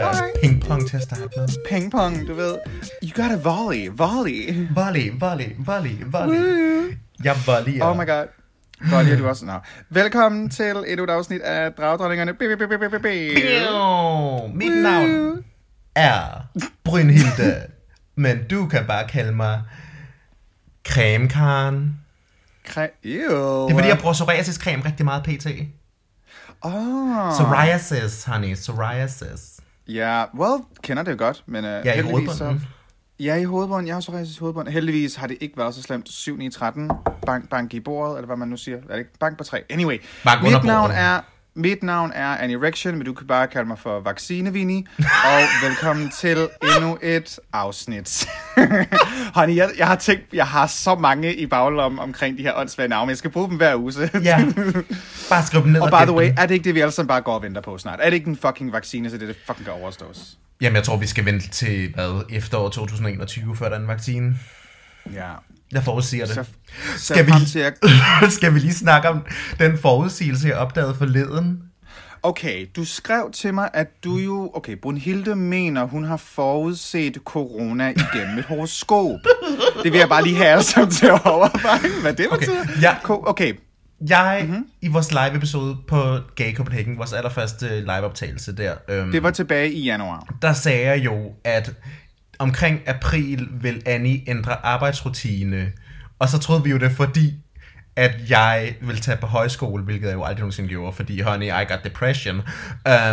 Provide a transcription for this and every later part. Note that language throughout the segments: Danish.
der ping-pong til at starte med. Ping-pong, du ved. You got a volley, volley. Volley, volley, volley, volley. Jeg volleyer. Oh my god. Godt, ja, du også. Nå. Velkommen til endnu et afsnit af Dragdronningerne. Mit navn er Brynhilde, men du kan bare kalde mig Cremekaren. Kre- Ew. Det er fordi, jeg bruger psoriasiscreme rigtig meget pt. Oh. Psoriasis, honey, psoriasis. Ja, well, kender det jo godt, men uh, Ja, i hovedbunden. Ja, i hovedbunden. Jeg har psoriasis i hovedbunden. Heldigvis har det ikke været så slemt. 7 9 13 bank, bank i bordet, eller hvad man nu siger. Er det ikke? Bank på 3. Anyway, Bank mit navn er mit navn er Annie Rection, men du kan bare kalde mig for Vaccinevini. og velkommen til endnu et afsnit. Honey, jeg, jeg har tænkt, jeg har så mange i baglommen omkring de her åndssvage navne. Jeg skal bruge dem hver uge. Ja, bare skriv dem ned og og by the way, er det ikke det, vi alle sammen bare går og venter på snart? Er det ikke en fucking vaccine, så det, det fucking kan overstås? Jamen, jeg tror, vi skal vente til, hvad, efterår 2021, før der er en vaccine. Ja. Jeg forudsiger det. Så, så Skal vi, at skal vi lige snakke om den forudsigelse, jeg opdagede forleden? Okay, du skrev til mig, at du jo... Okay, Brunhilde mener, hun har forudset corona igennem et horoskop. Det vil jeg bare lige have sammen til at overveje, hvad det Okay, betyder. ja. Okay, Jeg, Mhm. mm-hmm. i vores live episode på Gay Copenhagen, vores allerførste live optagelse der, øhm, det var tilbage i januar. der sagde jeg jo, at omkring april vil Annie ændre arbejdsrutine. Og så troede vi jo det, fordi at jeg ville tage på højskole, hvilket jeg jo aldrig nogensinde gjorde, fordi honey, I got depression.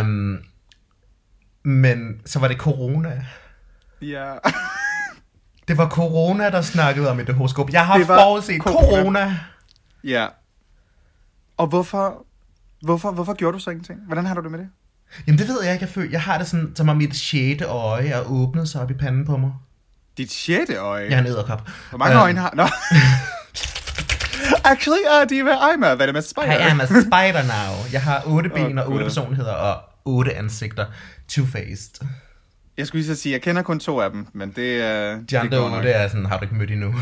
Um, men så var det corona. Ja. Det var corona, der snakkede om i det horoskop. Jeg har forudset corona. corona. ja. Og hvorfor, hvorfor, hvorfor gjorde du så ingenting? Hvordan har du det med det? Jamen det ved jeg ikke, jeg føler. Jeg har det sådan, som om mit sjette øje er åbnet sig op i panden på mig. Dit sjette øje. Jeg er en æderkop. Hvor mange Øhm, øjne har... Nå. Actually, uh, Diva, I'm a venomous spider. I am a spider now. Jeg har otte ben Åh, og otte personligheder og otte ansigter. Two-faced. Jeg skulle lige så sige, jeg kender kun to af dem, men det, uh, De andre otte er sådan, har du ikke mødt endnu?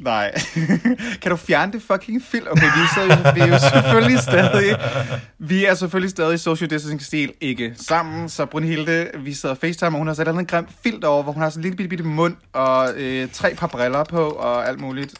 Nej. kan du fjerne det fucking film? Okay, vi er, så, vi er jo selvfølgelig stadig... Vi er selvfølgelig stadig i social distancing-stil ikke sammen, så Brunhilde, vi sidder facetime, og hun har sat andet grimt filt over, hvor hun har sådan en lille bitte, bitte mund, og øh, tre par briller på, og alt muligt.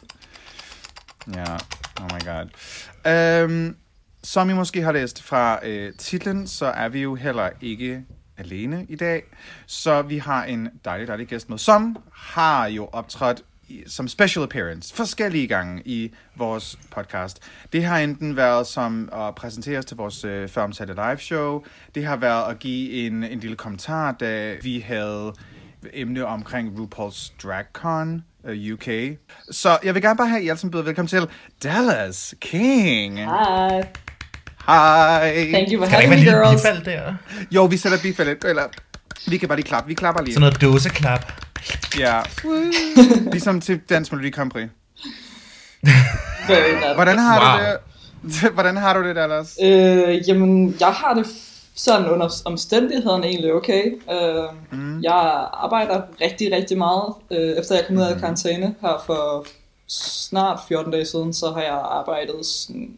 Ja, oh my god. Um, som I måske har læst fra øh, titlen, så er vi jo heller ikke alene i dag. Så vi har en dejlig, dejlig gæst med, som har jo optrådt som special appearance forskellige gange i vores podcast. Det har enten været som at præsentere os til vores øh, føromtalte live show. Det har været at give en, en lille kommentar, da vi havde emne omkring RuPaul's DragCon uh, UK. Så jeg vil gerne bare have, alle sammen byder velkommen til Dallas King. Hi. Hej. Thank you for ikke having være me, girls. bifald der? Jo, vi sætter bifaldet. Eller, vi kan bare lige klappe. Vi klapper lige. Sådan noget dåseklap. Ja. ligesom til Dansk Melodi Grand Prix. Hvordan har Wow. du det? Hvordan har du det, Dallas? Øh, jamen, jeg har det sådan under omstændighederne egentlig okay. Øh, mm. Jeg arbejder rigtig, rigtig meget. Øh, efter jeg kom ud af karantæne her for snart 14 dage siden, så har jeg arbejdet sådan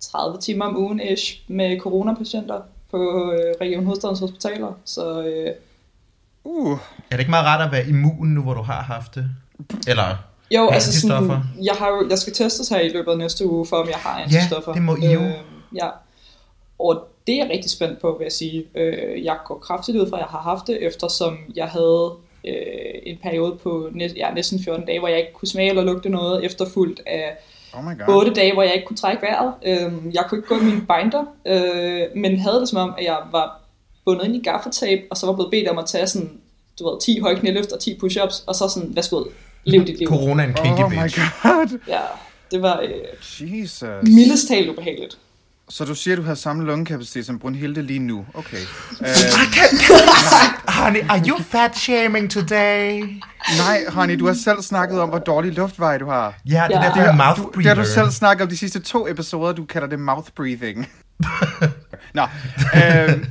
30 timer om ugen ish med coronapatienter på øh, Region Hovedstadens Hospitaler. Så øh, Uh. Er det ikke meget rart at være immun nu, hvor du har haft det? Eller, Jo, Ja, altså sådan, jeg, har jo, jeg skal testes her i løbet af næste uge, for om jeg har Ja, antistoffer. det må I jo. Øh, ja, og det er jeg rigtig spændt på, vil jeg sige. Øh, jeg går kraftigt ud fra, at jeg har haft det, eftersom jeg havde øh, en periode på næ- ja, næsten 14 dage, hvor jeg ikke kunne smage eller lugte noget, efterfulgt af Oh my god. 8 dage, hvor jeg ikke kunne trække vejret. Øh, jeg kunne ikke gå i mine binder, øh, men havde det som om, at jeg var bundet ind i gaffatape, og så var blevet bedt om at tage sådan, du ved, 10 høje knæløft og 10 push-ups, og så sådan, værsgo, lev dit liv. corona en kinky Oh my bitch. god. Ja, det var øh, Jesus. mildest talt ubehageligt. Så du siger, at du har samme lungekapacitet som Brunhilde lige nu. Okay. Uh, Honey, are you fat shaming today? nej, honey, du har selv snakket om, hvor dårlig luftveje du har. Ja, det er Ja. derfor, jeg er mouth Du, det breather. har du selv snakket om de sidste to episoder, du kalder det mouth breathing. Nå, øhm,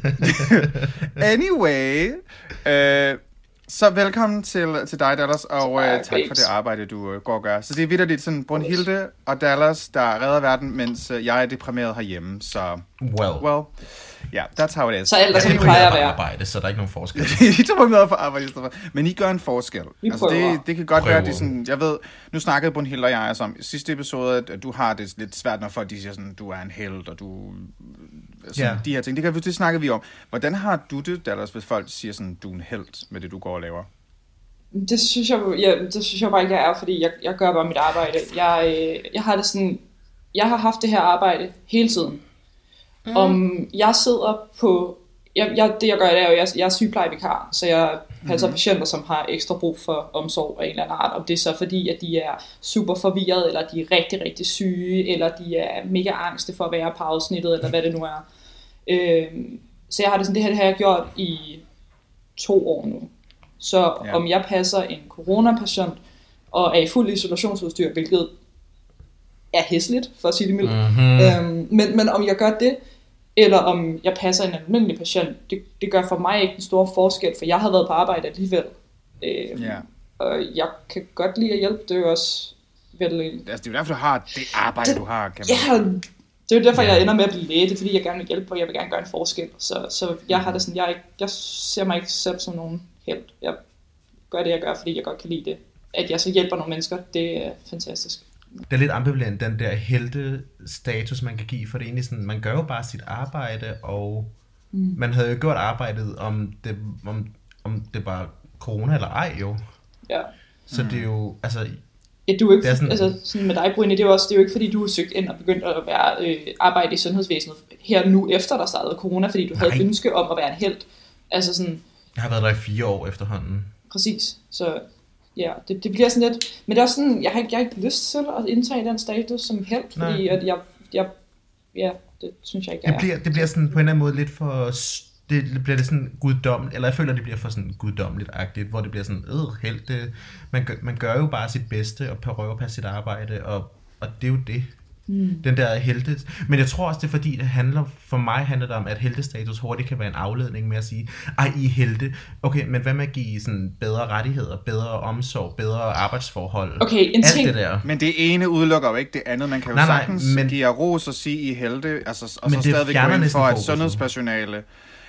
anyway, øh, så velkommen til, til dig, Dallas, og øh, Tak, tak for det arbejde, du øh, går og gør. Så det er vidderligt sådan Brunhilde og Dallas, der redder verden, mens øh, jeg er deprimeret herhjemme, så Well, well, Ja, that's how it is. Så alt er, Jeg som er det på plejer at være. arbejde, så der er ikke nogen forskel. I tager på med for arbejde i stedet for. Men I gør en forskel. Altså, det, det kan godt Prøver. være, det er sådan, jeg ved, nu snakkede Brunhilde og jeg altså om i sidste episode, at du har det lidt svært, når folk de siger sådan, du er en held, og du... Sådan, Ja. De her ting, det, kan, vi- det snakkede vi om. Hvordan har du det, Dallas, hvis folk siger sådan, du er en held med det, du går og laver? Det synes jeg, ja, det synes jeg bare ikke, jeg er, fordi jeg, jeg gør bare mit arbejde. Jeg, øh, jeg har det sådan, jeg har haft det her arbejde hele tiden. Mm. Om jeg sidder på, jeg, jeg, det jeg gør, det er jo, jeg, jeg er sygeplejevikar, så jeg passer mm. patienter, som har ekstra brug for omsorg af en eller anden art. Om det er så fordi, at de er super forvirret, eller de er rigtig, rigtig syge, eller de er mega angste for at være på afsnittet, eller hvad det nu er. Øhm, så jeg har det sådan, det her, det har jeg gjort i to år nu. Så ja. om jeg passer en coronapatient og er i fuld isolationsudstyr, hvilket er hæsligt, for at sige det mildt. Mm-hmm. Øhm, men, men om jeg gør det, eller om jeg passer en almindelig patient, det, det gør for mig ikke en stor forskel, for jeg har været på arbejde alligevel. Øhm, Ja. Og jeg kan godt lide at hjælpe, det er jo også vel... Altså, det er jo derfor, du har det arbejde, Det- du har, kan man Ja, det er jo derfor, Ja. jeg ender med at blive læge, det er fordi, jeg gerne vil hjælpe, og jeg vil gerne gøre en forskel. Så, så jeg har det sådan, jeg, ikke, jeg ser mig ikke selv som nogen held. Jeg gør det, jeg gør, fordi jeg godt kan lide det. At jeg så hjælper nogle mennesker, det er fantastisk. Det er lidt ambivalent, den der helte-status, man kan give, for det er egentlig sådan, man gør jo bare sit arbejde, og mm. man havde jo gjort arbejdet, om det, om, om det var corona eller ej jo. Ja. Så det er jo, altså, Ja, du er ikke, Det er sådan- altså, sådan med dig, Brune, det er jo også, det er jo ikke, fordi du har søgt ind og begyndt at være, øh, arbejde i sundhedsvæsenet her nu, efter der startede corona, fordi du havde Nej. et ønske om at være en held. Altså sådan, jeg har været der i fire år efterhånden. præcis. Så ja, det, det bliver sådan lidt, men det er også sådan, jeg har ikke, jeg har ikke lyst til at indtage den status som held, fordi Nej. at jeg, jeg, ja, det synes jeg ikke, jeg Det er. bliver, det bliver sådan på en eller anden måde lidt for... Det bliver det sådan guddommeligt, eller jeg føler, det bliver for sådan guddommeligt-agtigt, hvor det bliver sådan, øh, helt, det, man, gør, man gør jo bare sit bedste og prøver at passe sit arbejde, og, og det er jo det. Mm. Den der helte. Men jeg tror også, det er fordi, det handler, for mig handler det om, at heltestatus hurtigt kan være en afledning med at sige, ej, I er helte. Okay, men hvad med at give sådan bedre rettigheder, bedre omsorg, bedre arbejdsforhold? Okay, en Alt ting, det der. Men det ene udelukker jo ikke det andet. Man kan jo Nej, nej, sagtens men- give jer ros og sige i helte, altså, og Men så det stadigvæk gå ind for, at sundhedspersonale...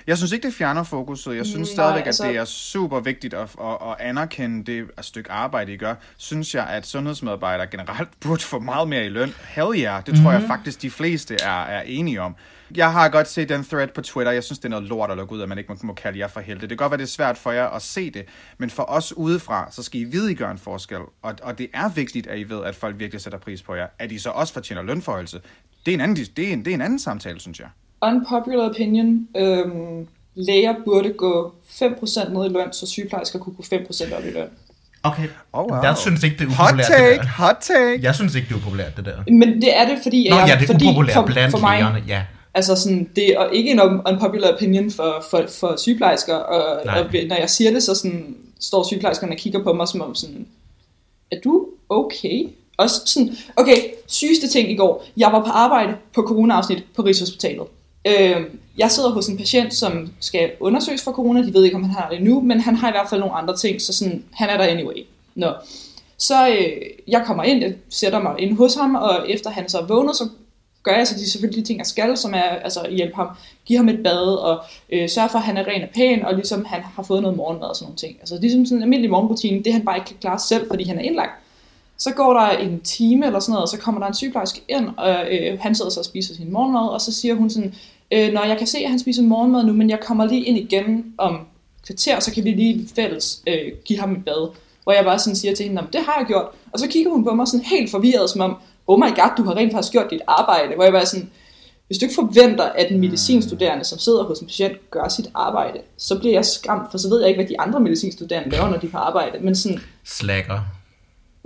Jeg synes ikke, det fjerner fokuset. Jeg synes Nej, stadigvæk, at altså- det er super vigtigt at, at, at anerkende det stykke arbejde, I gør. Synes jeg, at sundhedsmedarbejdere generelt burde få meget mere i løn. Hell yeah, det tror jeg faktisk, de fleste er, er enige om. Jeg har godt set den thread på Twitter. Jeg synes, det er noget lort at lukke ud, at man ikke må, må kalde jer for helte. Det kan godt være, det er svært for jer at se det, men for os udefra, så skal I vide, I gør en forskel. Og, og det er vigtigt, at I ved, at folk virkelig sætter pris på jer. At I så også fortjener lønforhøjelse. Det er en anden, det er en, det er en anden samtale, synes jeg. Unpopular opinion, øhm, læger burde gå 5% ned i løn, så sygeplejersker kunne gå 5% op i løn. Okay, Oh, wow. jeg synes ikke, det er Hot upopulært, take, det der. hot take. Jeg synes ikke, det er upopulært, det der. Men det er det, fordi... Nå jeg, ja, det er fordi upopulært for, blandt for mig, lægerne, ja. Altså sådan, det er ikke en un- unpopular opinion for, for, for sygeplejersker, og, Nej. og når jeg siger det, så sådan, står sygeplejerskerne og kigger på mig som om sådan, er du okay? Også sådan, okay, sygeste ting i går. Jeg var på arbejde på corona-afsnit på Rigshospitalet. Øh, jeg sidder hos en patient, som skal undersøges for corona. De ved ikke, om han har det nu, men han har i hvert fald nogle andre ting, så sådan, han er der anyway. Nå. Så øh, jeg kommer ind, jeg sætter mig ind hos ham, og efter han så er vågnet, så gør jeg så de selvfølgelig de ting, jeg skal, som er altså hjælpe ham, give ham et bad, og øh, sørge for, at han er ren og pæn, og ligesom han har fået noget morgenmad og sådan nogle ting. Altså ligesom sådan en almindelig morgenrutine, det han bare ikke kan klare selv, fordi han er indlagt. Så går der en time eller sådan noget, og så kommer der en sygeplejerske ind, og øh, han sidder så og spiser sin morgenmad, og så siger hun sådan, øh, når jeg kan se, at han spiser morgenmad nu, men jeg kommer lige ind igen om kvarter, så kan vi lige fælles øh, give ham et bad. Hvor jeg bare sådan siger til hende, "Nå, men det har jeg gjort. Og så kigger hun på mig sådan helt forvirret, som om, oh my god, du har rent faktisk gjort dit arbejde. Hvor jeg bare sådan, hvis du ikke forventer, at en medicinstuderende, som sidder hos en patient, gør sit arbejde, så bliver jeg skræmt, for så ved jeg ikke, hvad de andre medicinstuderende laver, når de er på arbejde. Men sådan, Slacker.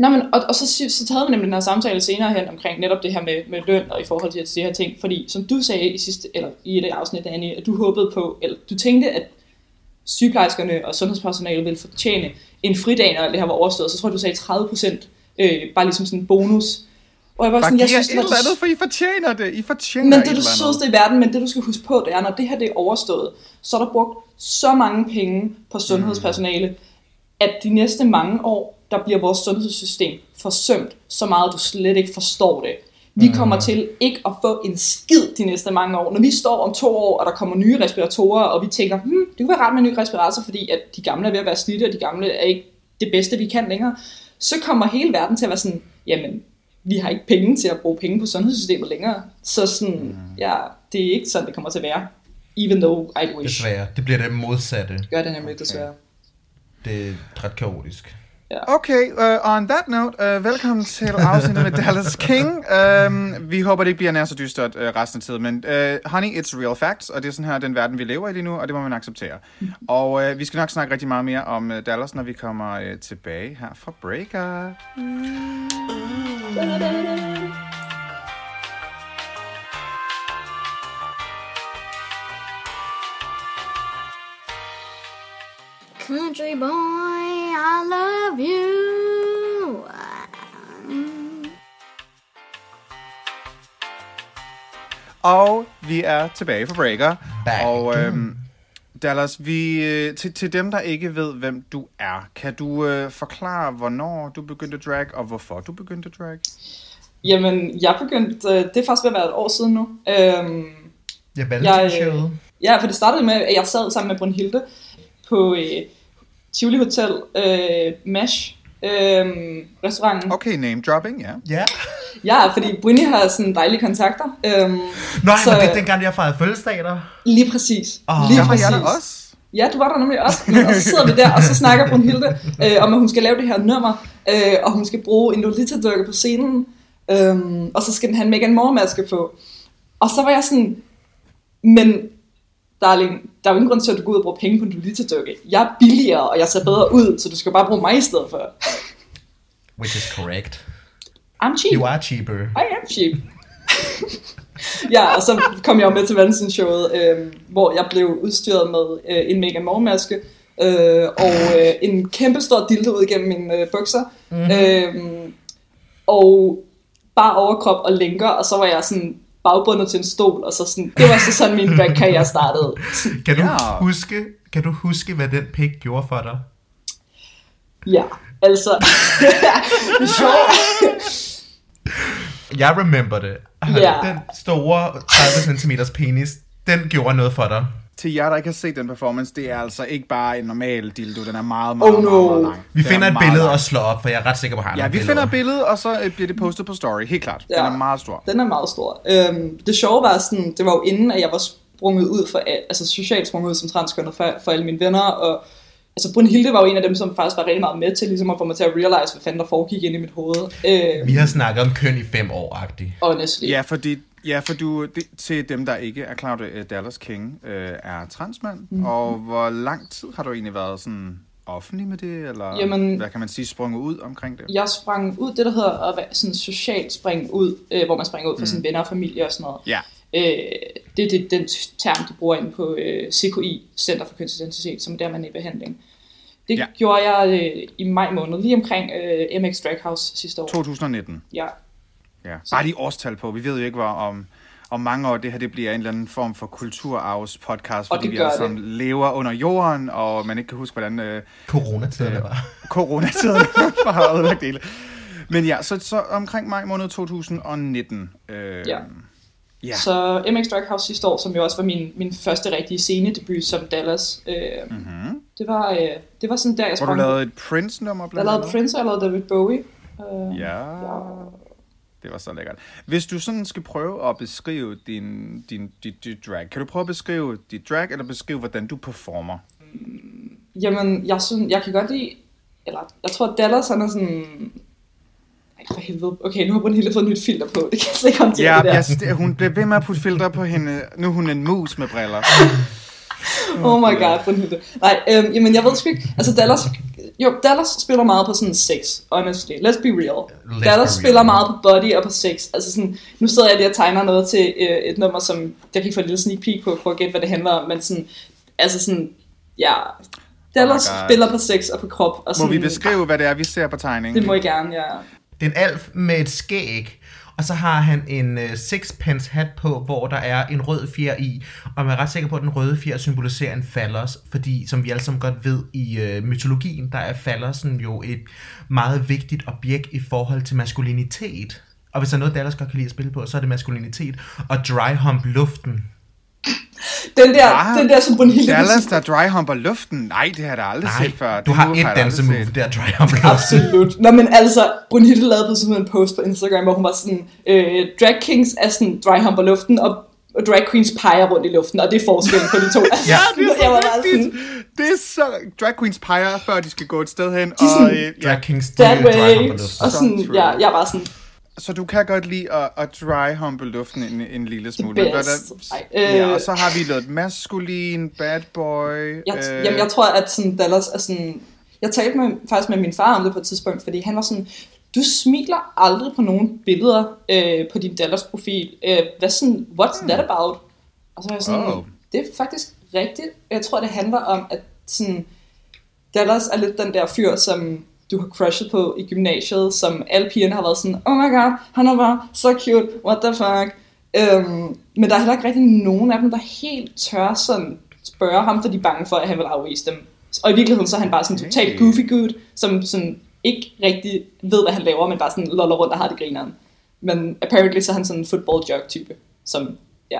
Nå, men, og, og så, så havde vi nemlig den her samtale senere hen omkring netop det her med, med løn og i forhold til de her ting. Fordi som du sagde i, sidste, eller i et af afsnit, Annie, at du håbede på, eller du tænkte, at sygeplejerskerne og sundhedspersonalet ville fortjene en fridag, når det her var overstået. Så tror jeg, du sagde 30 procent, øh, bare ligesom sådan en bonus. Og jeg var Bare sådan, jeg synes, et det var eller andet, for I fortjener det. I fortjener men et det er det sødeste i verden, men det du skal huske på, det er, når det her det er overstået, så er der brugt så mange penge på sundhedspersonale, at de næste mange år, der bliver vores sundhedssystem forsømt så meget, du slet ikke forstår det. Vi kommer til ikke at få en skid de næste mange år. Når vi står om to år, og der kommer nye respiratorer, og vi tænker, hmm, det kunne være rart med en ny respirator, fordi at de gamle er ved at være slidte, og de gamle er ikke det bedste, vi kan længere, så kommer hele verden til at være sådan, jamen, vi har ikke penge til at bruge penge på sundhedssystemet længere. Så sådan, ja, det er ikke sådan, det kommer til at være. Even though I wish. Desværre. Det bliver det modsatte. Gør det nemlig desværre. Det er ret kaotisk. Okay, uh, on that note, uh, velkommen til afsnittet med Dallas King. Um, vi håber, det ikke bliver nær så dystert uh, resten af tiden, men uh, honey, it's real facts, og det er sådan her den verden, vi lever i lige nu, og det må man acceptere. Og uh, vi skal nok snakke rigtig meget mere om uh, Dallas, når vi kommer uh, tilbage her fra Breaker. Country boy, I love you. Og vi er tilbage fra Breaker. Back og øhm, Dallas, vi, øh, til, til dem, der ikke ved, hvem du er, kan du øh, forklare, hvornår du begyndte at drag, og hvorfor du begyndte at drag? Jamen, jeg begyndte, øh, det er faktisk ved at være et år siden nu. Øhm, Ja, Valentinsshowet. Ja, for det startede med, at jeg sad sammen med Brunhilde på øh, Tivoli Hotel, øh, Mesh, øh, restauranten. Okay. Name dropping, ja. Ja. Ja, fordi Bruni har sådan dejlige kontakter. Øhm, Nej, Så- men det er dengang, jeg fejrede fødselsdag der. lige præcis. Åh. lige Der var præcis. jeg der også. Ja, du var der nemlig også. Men, og så sidder vi der, og så snakker Brunhilde øh, om, at hun skal lave det her nummer, øh, og hun skal bruge en Lolita-dukke på scenen, øh, og så skal den have en Megan Moore-maske på. Og så var jeg sådan, men darling, der er jo ingen grund til, at du går ud og bruger penge på en Lolita-dukke. Jeg er billigere, og jeg ser bedre ud, så du skal bare bruge mig i stedet for. Which is correct. I'm cheap. You are cheaper. I am cheap. ja, og så kom jeg jo med til Vansen-showet, øh, hvor jeg blev udstyret med øh, en Megan Moore-maske, øh, og øh, en kæmpe stor dildo ud gennem mine øh, bukser, mm-hmm. øh, og bare overkrop og lænker, og så var jeg sådan bagbundet til en stol, og så sådan, det var så sådan min drag-karriere startede. Kan du, Ja. huske, kan du huske, hvad den pik gjorde for dig? ja, altså, sjovt. Jeg remember det. Ja. Den store 30 cm penis, den gjorde noget for dig. Til jer, der ikke har set den performance, det er altså ikke bare en normal dildo. Den er meget, meget, Oh, no. meget, meget lang. Vi Den finder er et billede lang. og slår op, for jeg er ret sikker på, at han Ja, vi finder et billede, og så øh, bliver det postet på story. Helt klart. Den Ja. er meget stor. Den er meget stor. Øhm, det sjove var sådan, det var jo inden, at jeg var sprunget ud for, al- altså socialt sprunget ud som transkønnet for, for alle mine venner, og altså Brunhilde var jo en af dem, som faktisk var rigtig meget med til ligesom at få mig til at realize, hvad fanden der foregik inde i mit hoved. Øh, Vi har snakket om køn i fem år, agtigt. honestly. Ja, fordi ja, for du, det, til dem, der ikke er klar over det, øh, Dallas King øh, er transmand, Mhm. mm-hmm. og hvor lang tid har du egentlig været sådan offentlig med det, eller Jamen- hvad kan man sige, sprunget ud omkring det? Jeg sprang ud, det der hedder at være sådan socialt springe ud, øh, hvor man springer ud for sine venner og familie og sådan noget. Ja, Øh, det er det, den term, de bruger inde på øh, CKI, Center for Kønsidentitet, som er der, man er i behandling. Det Ja. gjorde jeg øh, i maj måned, lige omkring øh, MX Draghouse sidste år. 2019. Ja, Ja. Bare lige årstal på. Vi ved jo ikke, hvor om, om mange år det her det bliver en eller anden form for kulturarvs podcast, fordi vi alle sammen lever under jorden, og man ikke kan huske, hvordan øh, Coronatiden var. coronatiden har ødelagt det hele. Men ja, så, så omkring maj måned 2019. Øh, Ja. Ja. Så MX Draghouse sidste år, som jo også var min, min første rigtige scenedebut som Dallas, øh, Mm-hmm. det, var, øh, det var sådan der, jeg Hvor du sprang lavede et Prince-nummer Jeg blandt lavede andet? Prince, og jeg lavede David Bowie. Øh, Ja. ja. Det var så lækkert. Hvis du sådan skal prøve at beskrive din, din, dit, dit drag, kan du prøve at beskrive dit drag, eller beskrive, hvordan du performer? Jamen, jeg, synes, jeg kan godt lide, eller jeg tror, at Dallas han er sådan... Ej, for helvede. Okay, nu har Brunhilde fået et nyt filter på. Det kan jeg slet ikke håndtere Ja, det der. jeg, st- hun bliver ved med at putte filtre på hende. Nu er hun en mus med briller. Oh my god, Brunhilde. Nej, øhm, jamen jeg ved sgu ikke. Altså Dallas, jo, Dallas spiller meget på sådan sex, honestly. Let's be real. Let's Let's be Dallas real. spiller meget på body og på sex. Altså sådan, nu sidder jeg lige og tegner noget til øh, et nummer, som jeg kan få en lille sneak peek på, for at gætte, hvad det handler om. Men sådan, altså sådan, ja. Dallas Oh spiller på sex og på krop. Og Må sådan, vi beskrive, hvad det er, vi ser på tegningen? Det må I gerne, ja. Det er en alf med et skæg, og så har han en øh, sixpence hat på, hvor der er en rød fjer i, og man er ret sikker på, at den røde fjer symboliserer en fallos, fordi som vi alle sammen godt ved i øh, mytologien, der er fallosen jo et meget vigtigt objekt i forhold til maskulinitet. Og hvis der er noget, Dallas godt kan lide at spille på, så er det maskulinitet og dry hump luften. Den der, Ah, den der som Brunhilde Dallas, der dryhumper luften. Nej, det har jeg da aldrig Nej, set før. du Det har et jeg dansemove, der er dry hump luften. Absolut. Nå, men altså, Brunhilde lavede på sådan en post på Instagram, hvor hun var sådan, øh, drag kings er sådan dry humper luften, og og drag queens peger rundt i luften, og det er forskellen på de to. Altså, Ja, Det er jeg var så bare rigtigt. sådan, Det er så... Drag queens peger, før de skal gå et sted hen. De er sådan- og, øh. Drag Kings, de that dry hump way. luften. Og sådan, Så ja, jeg var sådan, Så du kan godt lide at, at dry-humpe luften en, en lille smule. Ej, der- ja, øh, og så har vi noget maskulin, bad boy. Jeg, øh, jamen, jeg tror, at sådan Dallas er sådan... Jeg talte med, faktisk med min far om det på et tidspunkt, fordi han var sådan, du smiler aldrig på nogen billeder øh, på din Dallas-profil. Øh, hvad sådan, what's that about? Og så var jeg sådan, oh. det er faktisk rigtigt. Jeg tror, det handler om, at sådan, Dallas er lidt den der fyr, som du har crushet på i gymnasiet, som alle pigerne har været sådan, oh my god, han er bare så cute, what the fuck. Øhm, men der er heller ikke rigtig nogen af dem, der helt tør sådan spørge ham, for de er bange for, at han vil afvise dem. Og i virkeligheden så er han bare sådan totalt goofy good, som sådan ikke rigtig ved, hvad han laver, men bare sådan loller rundt og har det grineren. Men apparently så er han sådan en football joke type, som, ja,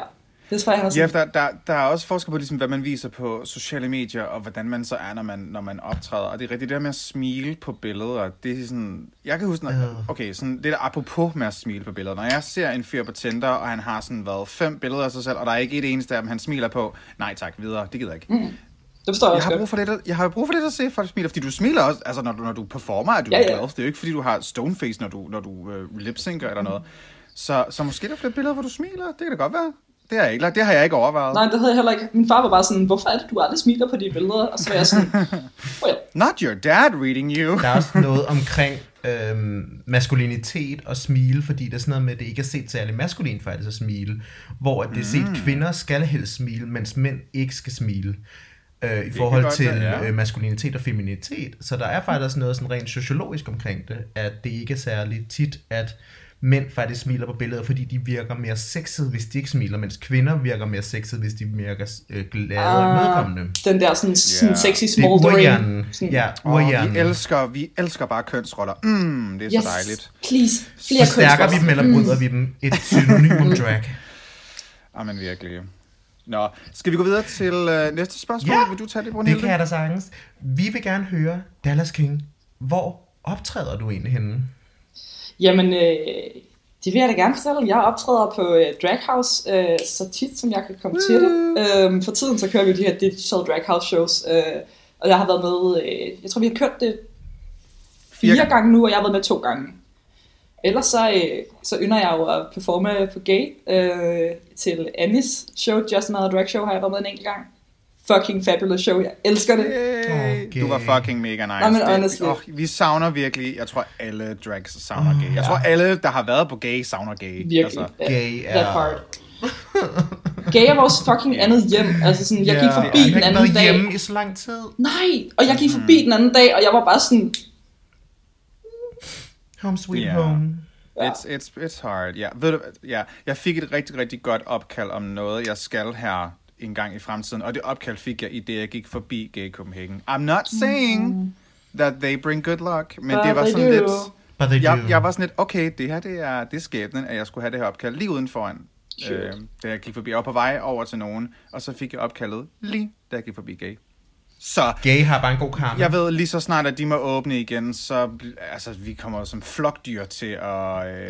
det tror jeg, han er Ja, der, der, der er også forskel på, ligesom, hvad man viser på sociale medier, og hvordan man så er, når man, når man optræder. Og det er rigtigt, det der med at smile på billeder, det er sådan... Jeg kan huske, når, okay, sådan, det der apropos med at smile på billeder. Når jeg ser en fyr på Tinder, og han har sådan været fem billeder af sig selv, og der er ikke et eneste af dem, han smiler på, nej tak, videre, det gider jeg ikke. Mm. Det forstår jeg Jeg har, brug for lidt, at- jeg har brug for lidt at se folk smiler, fordi du smiler også, altså når du, når du performer, er du Ja, ja, glad. Det er jo ikke, fordi du har stoneface, når du, når du øh, lipsynker eller noget. Så, så måske er der flere billeder, hvor du smiler. Det kan da godt være. Det har jeg ikke, det har jeg ikke overvejet. Nej, det havde jeg heller ikke. Min far var bare sådan, hvorfor er det, du aldrig smiler på de billeder? Og så var jeg sådan, well, Not your dad reading you. Der er også noget omkring øhm, maskulinitet og smile, fordi det er sådan noget med, at det ikke er set særlig maskulint faktisk at smile, hvor at det er set, Mm. kvinder skal helst smile, mens mænd ikke skal smile. Øh, I forhold godt til være, ja. øh, maskulinitet og feminitet. Så der er faktisk også noget sådan rent sociologisk omkring det, at det ikke er særlig tit, at mænd faktisk smiler på billeder, fordi de virker mere sexede, hvis de ikke smiler, mens kvinder virker mere sexede, hvis de virker øh, glade og Ah. imødekommende. den der sådan, sådan Ja. sexy Det er smoldering. urhjernen. Sådan, Ja, Oh, vi, elsker, vi elsker bare kønsroller. Mm, det er yes, så dejligt. please, flere Forstærker vi dem, eller bryder vi dem? Et synonym om drag. Jamen virkelig. Nå, skal vi gå videre til øh, næste spørgsmål? Ja, Vil du tage det, Det Brunhilde? kan jeg da sagtens. Vi vil gerne høre, Dallas King, hvor optræder du egentlig henne? Jamen, øh, det vil jeg da gerne fortælle. Jeg optræder på øh, Drag House øh, så tit, som jeg kan komme til det. Øh, for tiden så kører vi de her digital Drag House shows, øh, og jeg har været med, øh, jeg tror vi har kørt det fire Fire. gange nu, og jeg har været med to gange. Ellers så, øh, så ynder jeg jo at performe på gay øh, til Annis show, Just Another Drag Show, har jeg været med en enkelt gang. Fucking fabulous show, jeg elsker det. Yay. Okay. Du var fucking mega nice. Nej, men honestly. åh, vi savner virkelig, jeg tror alle drags savner gay. Jeg tror alle, der har været på gay, savner gay. Virkelig. Altså, Gay That er... part. Gay er vores fucking andet hjem. Altså sådan, jeg gik Ja, forbi jeg den har ikke anden været dag. hjemme i så lang tid. Nej, og jeg gik forbi den anden dag, og jeg var bare sådan, Home sweet Ja. home. Ja. It's, it's, it's hard. Ja, ved du, ja, jeg fik et rigtig, rigtig godt opkald om noget, jeg skal her en gang i fremtiden, og det opkald fik jeg i det, jeg gik forbi Gay Copenhagen. I'm not saying that they bring good luck, men But det var sådan do. lidt... But they Jeg, do. jeg var sådan lidt, okay, det her det er, det er skæbnen, at jeg skulle have det her opkald lige uden foran. Cute. Øh, da jeg gik forbi, jeg var på vej over til nogen, og så fik jeg opkaldet lige, da jeg gik forbi Gay. Så Gay har bare en god karma. jeg ved lige så snart, at de må åbne igen, så altså, vi kommer som flokdyr til at øh,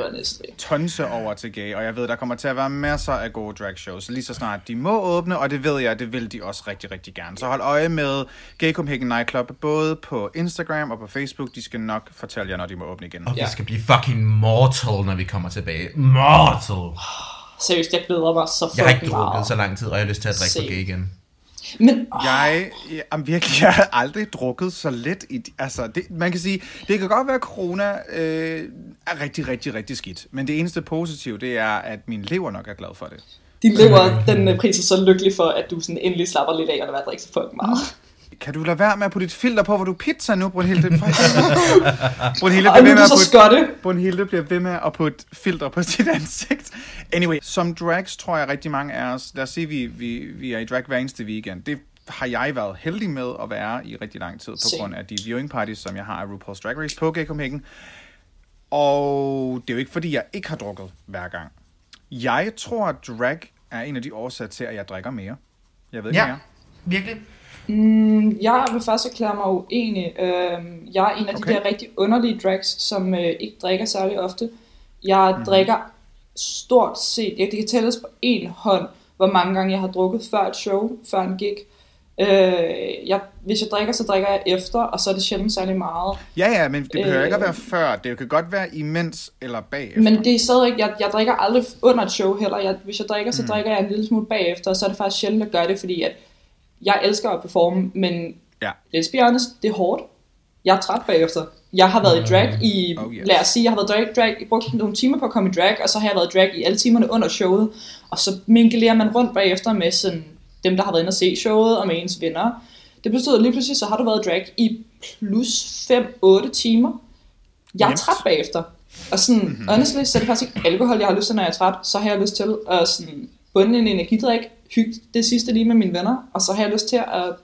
tonse over til gay, og jeg ved, der kommer til at være masser af gode drag shows, lige så snart de må åbne, og det ved jeg, det vil de også rigtig, rigtig gerne. Så hold øje med Gay Copenhagen Nightclub, både på Instagram og på Facebook. De skal nok fortælle jer, når de må åbne igen. Og vi skal blive fucking mortal, når vi kommer tilbage. Mortal! Seriøst, jeg glæder mig så Jeg har ikke fucking drukket meget. så lang tid, og jeg har lyst til at drikke på Se. gay igen. Men åh, Jeg, jeg, virkelig, jeg har aldrig drukket så lidt. I, altså, det, man kan sige, det kan godt være, at corona øh, er rigtig, rigtig, rigtig skidt. Men det eneste positive, det er, at min lever nok er glad for det. din lever, den øh, pris er så lykkelig for, at du sådan endelig slapper lidt af, og være at drikke så fucking meget. Kan du lade være med at putte et filter på, hvor du pizza nu, Brunhilde? Brunhilde bliver ved med at putte. Brunhilde bliver ved med at putte filter på sit ansigt. Anyway, som drags tror jeg rigtig mange af os, lad os sige, vi, vi, vi er i drag hver eneste weekend. Det har jeg været heldig med at være i rigtig lang tid, på Same. grund af de viewing parties, som jeg har af RuPaul's Drag Race på Gay Copenhagen. Og det er jo ikke, fordi jeg ikke har drukket hver gang. Jeg tror, at drag er en af de årsager til, at jeg drikker mere. Jeg ved ikke Ja, mere. virkelig. Mm, jeg vil først erklære mig uenig. Øhm, jeg er en af de Okay. der rigtig underlige drags, som øh, ikke drikker særlig ofte. Jeg mm. drikker stort set, ja, det kan tælles på en hånd, hvor mange gange jeg har drukket før et show, før en gig. Øh, jeg, hvis jeg drikker, så drikker jeg efter, og så er det sjældent særlig meget. Ja, ja, men det behøver Øh. ikke at være før. Det kan godt være imens eller bagefter. Men det er stadig, jeg, jeg drikker aldrig under et show heller. Jeg, hvis jeg drikker, så mm. drikker jeg en lille smule bagefter, og så er det faktisk sjældent at gøre det, fordi at jeg elsker at performe, men Ja. let's be honest, det er hårdt. Jeg er træt bagefter. Jeg har været i drag i, Oh, yes. lad os sige, jeg har været drag, drag, brugt nogle timer på at komme i drag, og så har jeg været i drag i alle timerne under showet, og så minkelerer man rundt bagefter med sådan, dem, der har været inde og se showet, og med ens venner. Det betyder lige pludselig, så har du været i drag i plus 5-8 timer. Jeg er Nemt. træt bagefter. Og sådan, Mhm. mm-hmm. honestly, så er det faktisk ikke alkohol, jeg har lyst til, når jeg er træt. Så har jeg lyst til at sådan, bunde en energidrik, hygge det sidste lige med mine venner, og så har jeg lyst til at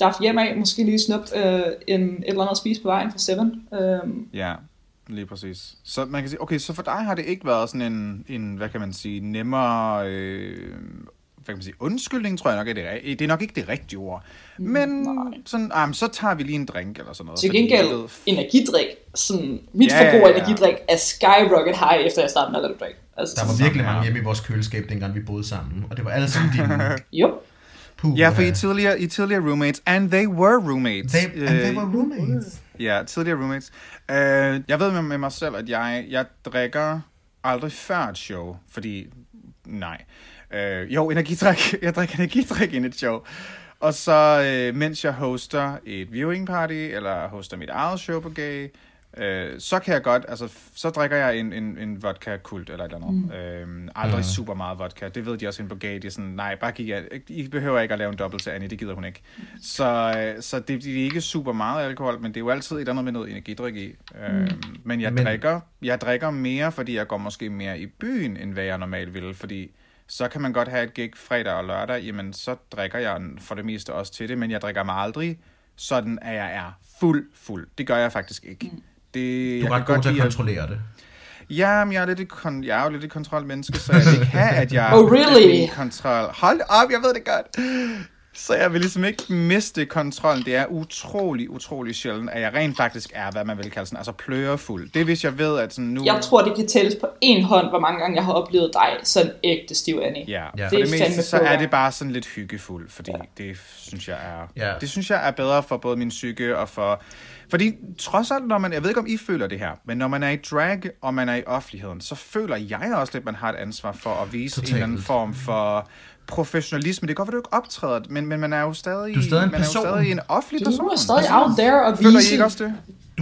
daffe hjem af, måske lige snup øh, en, et eller andet at spise på vejen fra Seven. Øhm, Ja, lige præcis. Så man kan sige, okay, så for dig har det ikke været sådan en, en hvad kan man sige, nemmere, øh, kan man sige, undskyldning, tror jeg nok er det, ri- det er nok ikke det rigtige ord. Men nej. sådan, ah, men så tager vi lige en drink eller sådan noget. til fordi gengæld, ved- energidrik, sådan, mit Ja, forbrug af ja, ja. energidrik er skyrocket high, efter jeg startede med at drag. Altså, Der var sådan, virkelig ja. mange hjemme i vores køleskab, dengang vi boede sammen. Og det var alle sammen dine jo, puh. Ja, for I tidligere, I tidligere roommates, and they were roommates. They, and they Øh, were roommates. Ja, tidligere roommates. Uh, jeg ved med, med mig selv, at jeg, jeg drikker aldrig før et show, fordi, nej. Uh, jo, energidrik. Jeg drikker energidrik ind i et show. Og så, uh, mens jeg hoster et viewing party, eller hoster mit eget show på gay, uh, så kan jeg godt, altså, så drikker jeg en, en, en vodka-kult, eller et eller andet. Mm. Uh, aldrig Mm. super meget vodka. Det ved de også inde på gay. De er sådan, nej, bare giv jer, I behøver ikke at lave en dobbelt til Annie, det gider hun ikke. Så, øh, så det, det er ikke super meget alkohol, men det er jo altid et eller andet med noget energidrik i. Mm. men jeg Men- drikker, jeg drikker mere, fordi jeg går måske mere i byen, end hvad jeg normalt ville, fordi så kan man godt have et gig fredag og lørdag, jamen så drikker jeg for det meste også til det, men jeg drikker mig aldrig sådan, at jeg er fuld fuld. Det gør jeg faktisk ikke. Det, Du jeg er kan ret god godt til at kontrollere det. Ja, men jeg er, lidt et kon- jeg er jo lidt et kontrolmenneske, så jeg vil ikke have, at jeg Oh, really? er i kontrol. Hold op, jeg ved det godt. Så jeg vil ligesom ikke miste kontrollen. Det er utrolig, utrolig sjældent, at jeg rent faktisk er, hvad man vil kalde sådan, altså plørefuld. Det er, hvis jeg ved, at sådan nu... jeg tror, det kan tælles på en hånd, hvor mange gange jeg har oplevet dig sådan ægte stiv, Annie. Ja, Ja. for Det det, er meste, så er det bare sådan lidt hyggefuld, fordi det synes jeg er, Ja. det synes jeg er bedre for både min psyke og for, fordi trods alt, når man, jeg ved ikke om I føler det her, men når man er i drag, og man er i offentligheden, så føler jeg også lidt, at man har et ansvar for at vise Totalt. en eller anden form for professionalisme. Det kan godt være, du ikke optræder, men, men man er jo stadig, Du er stadig en man person. er jo stadig en offentlig Du person. er stadig out there og Føler I vise... ikke også det?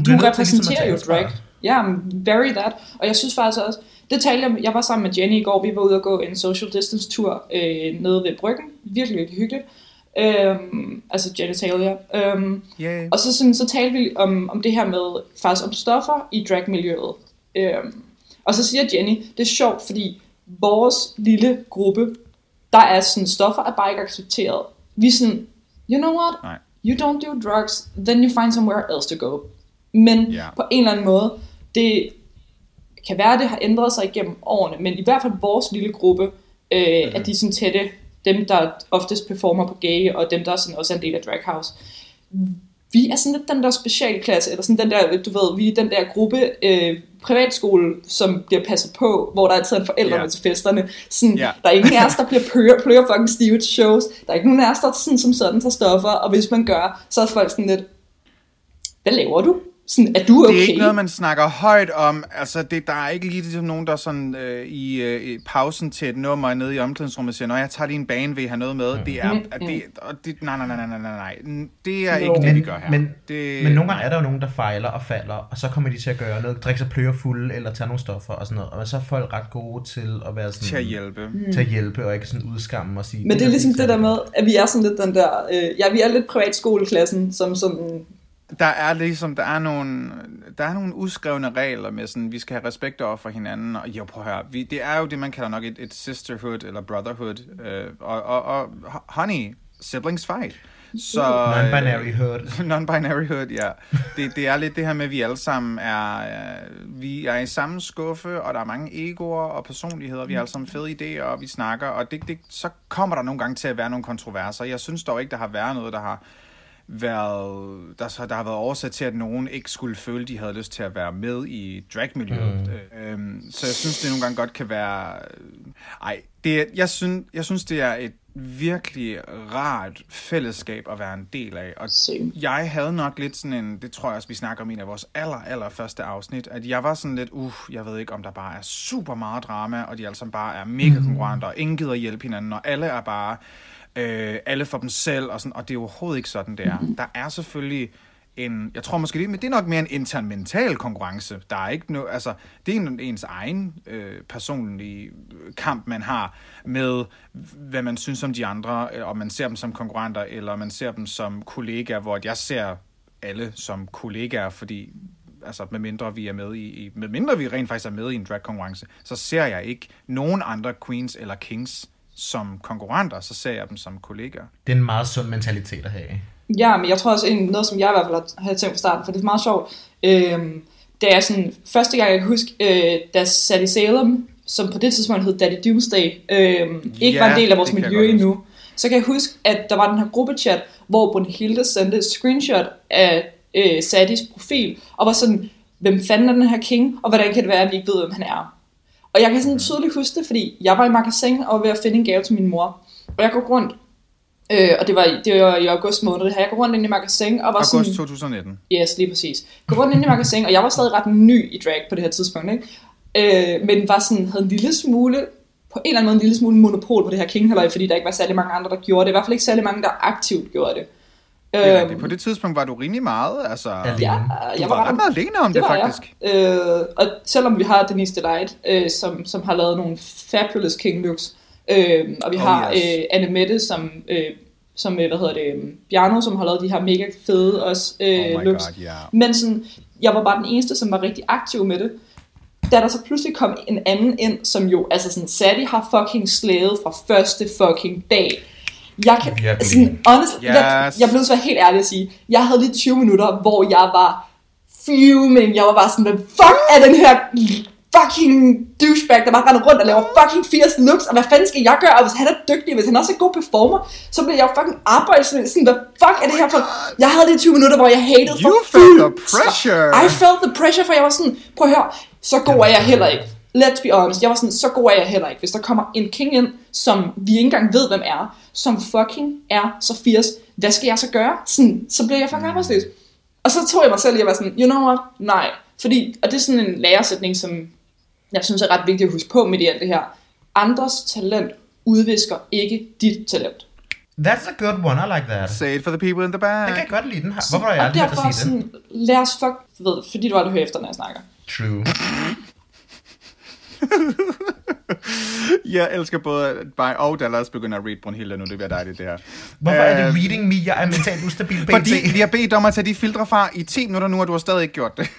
Du, repræsenterer ligesom at jo drag. Ja, yeah, very that. Og jeg synes faktisk også, det talte jeg, jeg var sammen med Jenny i går, vi var ude og gå en social distance tur øh, nede ved bryggen. Virkelig, virkelig hyggeligt. Øhm, altså genitalia. Øhm, Yeah. og så, sådan, så talte vi om, om det her med, faktisk om stoffer i dragmiljøet. Øhm, og så siger Jenny, det er sjovt, fordi vores lille gruppe, der er sådan, stoffer er bare ikke accepteret. Vi er sådan, you know what? Nej. You don't do drugs, then you find somewhere else to go. Men Ja. på en eller anden måde, det kan være, det har ændret sig igennem årene, men i hvert fald vores lille gruppe, øh, mm-hmm. Mhm. at de er sådan tætte, dem der oftest performer på gay, og dem der sådan også er en del af Drag House. Vi er sådan lidt den der specialklasse, eller sådan den der, du ved, vi er den der gruppe øh, privatskole, som bliver passet på, hvor der altid er en forælder Ja. med til festerne. Sådan, Ja. Der er ingen af os, der bliver pløyer, pløyer fucking stive til shows. Der er ikke nogen af os, der sådan, som sådan tager stoffer, og hvis man gør, så er folk sådan lidt, hvad laver du? Sådan, er du okay? Det er ikke noget, man snakker højt om. Altså, det, der er ikke lige ligesom nogen, der sådan øh, i, øh, i pausen til et nummer nede i omklædningsrummet siger, når jeg tager lige en bane, vil I have noget med? Det er, Mm, at det, og det, nej, nej, nej, nej, nej, nej. Det er No. ikke det, vi gør her. men, det, men nogle gange er der jo nogen, der fejler og falder, og så kommer de til at gøre noget, drikke sig pløjer fulde, eller tage nogle stoffer og sådan noget. Og så er folk ret gode til at være sådan... til at hjælpe. Til at hjælpe, og ikke sådan udskamme og sige... Men det er ligesom det der med, at vi er sådan lidt den der, øh, ja, vi er lidt privatskoleklassen, som sådan, Der er ligesom, der er nogle, der er nogle uskrevne regler med sådan, vi skal have respekt over for hinanden, og jo, prøv at høre, vi, det er jo det, man kalder nok et, et sisterhood eller brotherhood, øh, og, og, og honey, siblings fight. Så, Non-binary hood. Non-binary hood, ja. Det, det er lidt det her med, at vi alle sammen er, øh, vi er i samme skuffe, og der er mange egoer og personligheder, vi har alle sammen fede idéer, og vi snakker, og det, det, så kommer der nogle gange til at være nogle kontroverser. Jeg synes dog ikke, der har været noget, der har været, der, så, der har været oversat til, at nogen ikke skulle føle, de havde lyst til at være med i dragmiljøet. Mm. Øhm, så jeg synes, det nogle gange godt kan være... Ej, det, er- jeg, synes, jeg synes, det er et virkelig rart fællesskab at være en del af. Og Same. jeg havde nok lidt sådan en, det tror jeg også, vi snakker om i en af vores aller, aller første afsnit, at jeg var sådan lidt, uh, jeg ved ikke, om der bare er super meget drama, og de alle sammen bare er mega konkurrenter, og ingen gider hjælpe hinanden, og alle er bare, øh, alle for dem selv, og, sådan, og det er overhovedet ikke sådan, det er. Der er selvfølgelig en, jeg tror måske det, men det er nok mere en intern mental konkurrence. Der er ikke noget, altså, det er en, ens egen øh, personlige kamp, man har med, hvad man synes om de andre, øh, om man ser dem som konkurrenter, eller man ser dem som kollegaer, hvor jeg ser alle som kollegaer, fordi altså med mindre vi er med i, i med mindre vi rent faktisk er med i en drag-konkurrence, så ser jeg ikke nogen andre queens eller kings som konkurrenter, så ser jeg dem som kollegaer. Det er en meget sund mentalitet at have. Ja, men jeg tror også, en, noget som jeg i hvert fald havde tænkt fra starten, for det er meget sjovt, øhm, det er sådan, første gang jeg kan huske, øh, da Sadie Salem, som på det tidspunkt hed Daddy Doomsday, øhm, ikke Ja, var en del af vores miljø endnu, så kan jeg huske, at der var den her gruppechat, hvor Brunhilde sendte et screenshot af øh, Sadies profil, og var sådan, hvem fanden er den her king, og hvordan kan det være, at vi ikke ved, hvem han er? Og jeg kan sådan tydeligt huske det, fordi jeg var i magasin og var ved at finde en gave til min mor. Og jeg går rundt, øh, og det var, i- det var i august måned det her, jeg går rundt ind i magasin og var August sådan... 2019. Yes, lige præcis. Gå rundt ind i magasin, og jeg var stadig ret ny i drag på det her tidspunkt, ikke? Øh, men var sådan, havde en lille smule, på en eller anden måde en lille smule monopol på det her king fordi der ikke var særlig mange andre, der gjorde det. I hvert fald ikke særlig mange, der aktivt gjorde det. Det er rigtigt. På det tidspunkt var du rimelig meget, altså... Alene. Ja, Du jeg var, var ret meget alene om det, var faktisk. Jeg. Øh, og selvom vi har Denise Delight, øh, som, som har lavet nogle fabulous king looks, øh, og vi Oh, har yes. øh, Anne Mette, som, øh, som øh, hvad hedder det, øh, Bjarno, som har lavet de her mega fede også, øh, Oh looks. god, ja. Men sådan, jeg var bare den eneste, som var rigtig aktiv med det. Da der så pludselig kom en anden ind, som jo, altså sådan, Sadie har fucking slædet fra første fucking dag. Jeg kan, Virkelig. sådan, honestly, jeg, Yes. jeg blev så helt ærlig at sige, jeg havde lige 20 minutter, hvor jeg var fuming. Jeg var bare sådan, hvad fuck er den her fucking douchebag, der bare render rundt og laver fucking 80 looks, og hvad fanden skal jeg gøre? Og hvis han er dygtig, hvis han også er god performer, så bliver jeg fucking arbejdsløs. Sådan, hvad fuck er det her for... Jeg havde lige 20 minutter, hvor jeg hated You for felt fuld the pressure. I felt the pressure, for jeg var sådan, prøv at høre, så god er jeg heller ikke. Let's be honest. Jeg var sådan, så god er jeg heller ikke. Hvis der kommer en king ind, som vi ikke engang ved, hvem er, som fucking er så fierce, hvad skal jeg så gøre? Sådan, så bliver jeg fucking arbejdsløs. Og så tog jeg mig selv i at være sådan, you know what? Nej. Fordi, og det er sådan en læresætning, som jeg synes er ret vigtigt at huske på med det alt det her. Andres talent udvisker ikke dit talent. That's a good one, I like that. Say it for the people in the back. Jeg kan godt lide den her. Hvorfor har jeg aldrig hørt derfor dig sige det? sådan, lad os fuck, ved, fordi du aldrig hører efter, når jeg snakker. True. Jeg elsker både mig og Dallas begynder at read Brunhilde nu. Det bliver dejligt, det her. Hvorfor er det Øh, reading me? Jeg er mentalt ustabil pt. Fordi vi har bedt om at tage de filtre fra i 10 minutter nu, og du har stadig ikke gjort det.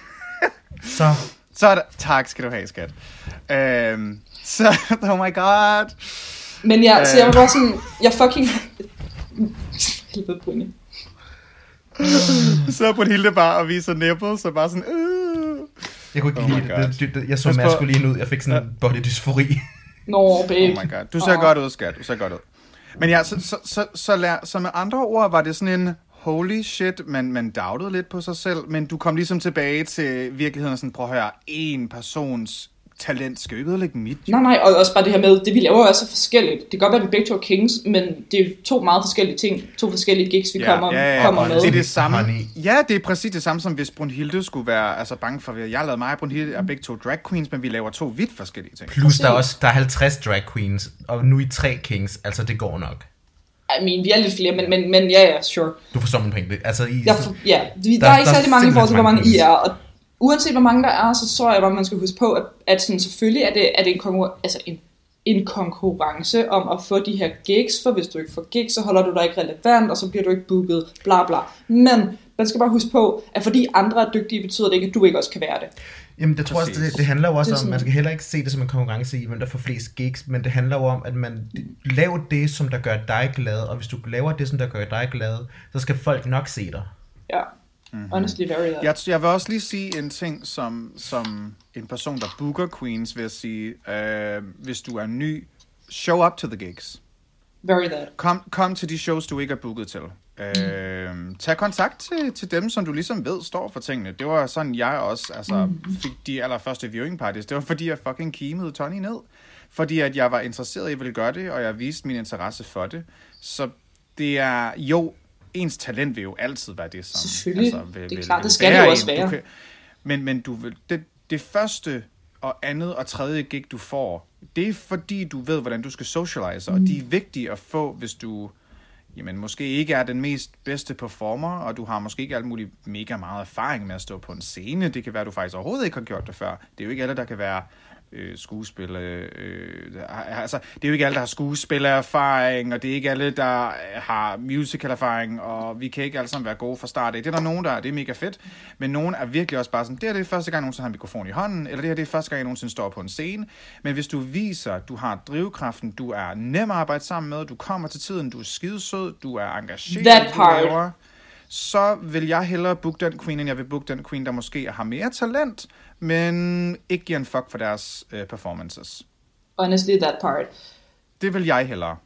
Så Så er der... Tak skal du have, skat. Øhm, så, oh my god. Men ja, så Øh. jeg var bare sådan, jeg fucking... Helvede, Brynje. Så er Brunhilde bare og viser nipples, så bare sådan... Øh. Jeg kunne ikke Oh lide det. det, det. Jeg så maskulin ud. Jeg fik sådan en body dysfori. Nå, babe. Oh my god. Du ser Åh. godt ud, skat. Du ser godt ud. Men ja, så, så, så, så, lær, så med andre ord var det sådan en holy shit, man, man doubtede lidt på sig selv, men du kom ligesom tilbage til virkeligheden og sådan, prøv at høre, en persons talent skal jo ikke ødelægge mit. jo. Nej, nej, og også bare det her med, det vi laver er så forskelligt. Det kan godt være, at vi begge to er kings, men det er to meget forskellige ting. To forskellige gigs, vi kommer, kommer og med. Det er det samme. Ja, det er præcis det samme som hvis Brunhilde skulle være altså, bange for, at jeg lavede mig og Brunhilde er begge to drag queens, men vi laver to vidt forskellige ting. Plus der er også der er 50 drag queens, og nu er I tre kings. Altså, det går nok. I mean, vi er lidt flere, men, men, men ja, ja, sure. Du forstår min pointe. Altså, I, Jeg, for, ja, vi, der, Der- er ikke særlig mange i forhold til, hvor mange I er, og uanset hvor mange der er, så tror jeg bare, man skal huske på, at, at sådan, selvfølgelig er det, er det en, konkur- altså en, en konkurrence om at få de her gigs, for hvis du ikke får gigs, så holder du dig ikke relevant, og så bliver du ikke booket, bla bla. Men man skal bare huske på, at fordi andre er dygtige, betyder det ikke, at du ikke også kan være det. Jamen, det tror jeg også, det, det handler jo også Det om, man skal heller ikke se det som en konkurrence i, hvem der får flest gigs, men det handler jo om, at man laver det, som der gør dig glad, og hvis du laver det, som der gør dig glad, så skal folk nok se dig. Ja. Mhm. Mm-hmm. Honestly, very that. Jeg, jeg vil også lige sige en ting, som, som en person, der booker queens, vil sige, øh, hvis du er ny, show up to the gigs. Very that. Kom, kom til de shows, du ikke er booket til. Øh, tag kontakt til, til dem, som du ligesom ved står for tingene. Det var sådan, jeg også altså, fik de allerførste viewing parties. Det var fordi, jeg fucking kimede Tony ned. Fordi at jeg var interesseret i, at jeg ville gøre det, og jeg viste min interesse for det. Så det er jo, ens talent vil jo altid være det, som... Selvfølgelig. Det er klart, det skal det jo også en. Du være. kan- men, men du vil, det, det første og andet og tredje gig, du får, det er fordi, du ved, hvordan du skal socialize, og de er vigtige at få, hvis du jamen, måske ikke er den mest bedste performer, og du har måske ikke alt muligt mega meget erfaring med at stå på en scene. Det kan være, du faktisk overhovedet ikke har gjort det før. Det er jo ikke alle, der kan være øh, skuespil. Øh, altså, det er jo ikke alle, der har skuespillererfaring, og det er ikke alle, der øh, har musical-erfaring, og vi kan ikke alle sammen være gode fra start af. Det er der nogen, der er, det er mega fedt, men nogen er virkelig også bare sådan, det her det er første gang, jeg nogensinde har en mikrofon i hånden, eller det her det er første gang, jeg nogensinde står på en scene. Men hvis du viser, at du har drivkraften, du er nem at arbejde sammen med, du kommer til tiden, du er skidesød, du er engageret, That det, du part. laver, så vil jeg hellere booke den queen, end jeg vil booke den queen, der måske har mere talent, men ikke giver en fuck for deres øh, performances. Honestly, that part. Det vil jeg hellere.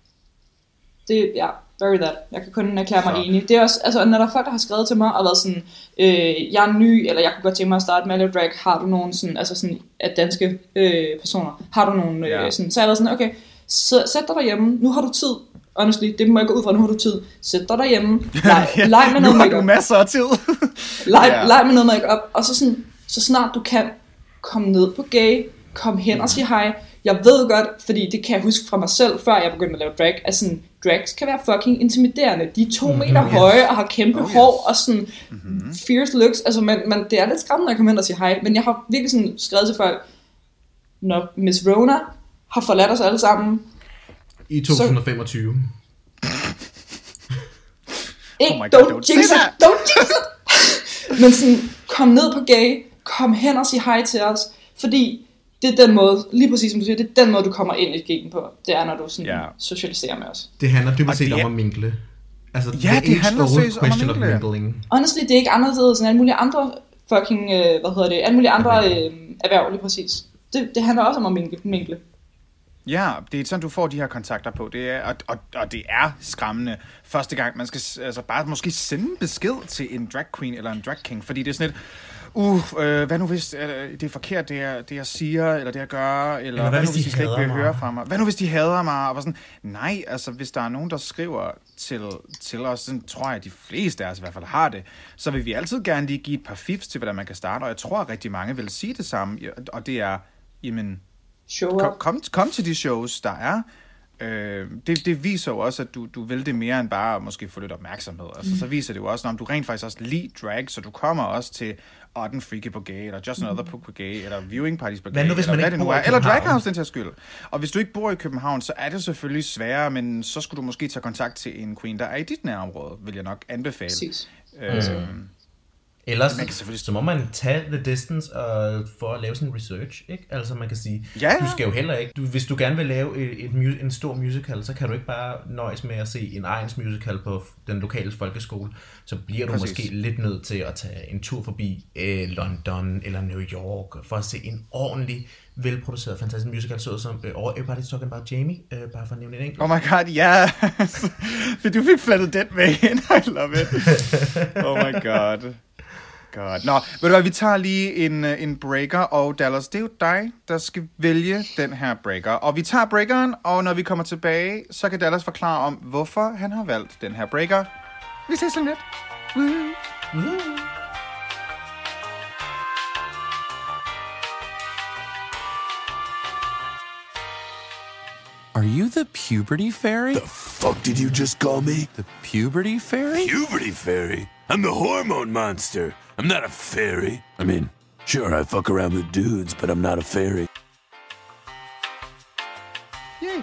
Det, ja, very that. Jeg kan kun erklære mig Så. enig. Det er også, altså, når der er folk, der har skrevet til mig og været sådan, øh, jeg er ny, eller jeg kunne godt tænke mig at starte med at lave drag, har du nogen sådan, altså sådan, af danske øh, personer, har du nogen, øh, Ja. sådan, så har jeg været sådan, okay, så, sæt dig derhjemme, nu har du tid, honestly, det må jeg gå ud fra, nu har du tid, sæt dig derhjemme, leg, leg med nu noget har du makeup, masser af tid. leg, Ja. leg med noget makeup, og så sådan, så snart du kan, kom ned på gay, kom hen og sig hej. Jeg ved godt, fordi det kan jeg huske fra mig selv, før jeg begyndte at lave drag, at sådan, drags kan være fucking intimiderende. De er to meter høje og har kæmpe Oh, yes. hår og sådan mm-hmm. fierce looks. Altså, man, man, det er lidt skræmmende at komme hen og sige hej, men jeg har virkelig sådan skrevet til folk, når Miss Rona har forladt os alle sammen, I 2025. ikke, Oh my God, don't, don't jinx say it, don't jinx it. Men sådan, kom ned på gay, kom hen og sig hej til os, fordi det er den måde, lige præcis som du siger, det er den måde, du kommer ind i gaten på. Det er, når du sådan Ja. socialiserer med os. Det handler dybest set det om at minkle. Altså, Ja, det handler seriøst om at mingle. mingling. Honestly, det er ikke anderledes end alle mulige andre fucking, øh, hvad hedder det, alle mulige andre øh, erhverv, lige præcis. Det, det handler også om at minkle. minkle. Ja, det er sådan, du får de her kontakter på. Det er, og, og, og det er skræmmende første gang. Man skal altså bare måske sende en besked til en drag queen eller en drag king, fordi det er sådan et, uh, øh, hvad nu hvis øh, det er forkert, det jeg, det jeg siger, eller det jeg gør, eller, eller hvad, hvad nu hvis hvis de de slet ikke vil mig? høre fra mig? Hvad nu hvis de hader mig? Og sådan, nej, altså hvis der er nogen, der skriver til, til os, sådan tror jeg, at de fleste af os i hvert fald har det, så vil vi altid gerne lige give et par fifs til, hvordan man kan starte, og jeg tror, at rigtig mange vil sige det samme, og det er, jamen, Show kom, kom, kom til de shows, der er. Øh, det, det viser jo også, at du, du vil det mere end bare at måske få lidt opmærksomhed. Altså, Så viser det jo også, om du rent faktisk også lide drag, så du kommer også til Odd and Freaky på gay, eller Just Another på gay, eller viewing parties på gay, Hvad nu, hvis eller man hvad ikke det nu bor er. Eller? Draghouse, den til skyld. Og hvis du ikke bor i København, så er det selvfølgelig sværere, men så skulle du måske tage kontakt til en queen, der er i dit nærområde, vil jeg nok anbefale. Præcis. Øh, Ellers Man kan selvfølgelig- så må man tage the distance og for at lave en research, ikke? Altså man kan sige, Ja. du skal jo heller ikke, du, hvis du gerne vil lave et, et, en stor musical, så kan du ikke bare nøjes med at se en egen musical på den lokale folkeskole. Så bliver du Præcis. måske lidt nødt til at tage en tur forbi øh, London eller New York for at se en ordentlig, velproduceret, fantastisk musical, så som øh, over Everybody's Talking About Jamie, øh, bare for at nævne en enkelt. Oh my god, ja. Yeah. du fik flettet den med ind. I love it. Oh my god. God. Nå, ved du hvad, vi tager lige en, øh, en breaker, og Dallas, det er jo dig, der skal vælge den her breaker. Og vi tager breakeren, og når vi kommer tilbage, så kan Dallas forklare om, hvorfor han har valgt den her breaker. Vi ses om lidt. Woo. Are you the puberty fairy? Fuck did you just call me? The puberty fairy? Puberty fairy? I'm the hormone monster. I'm not a fairy. I mean, sure, I fuck around with dudes, but I'm not a fairy. Yay.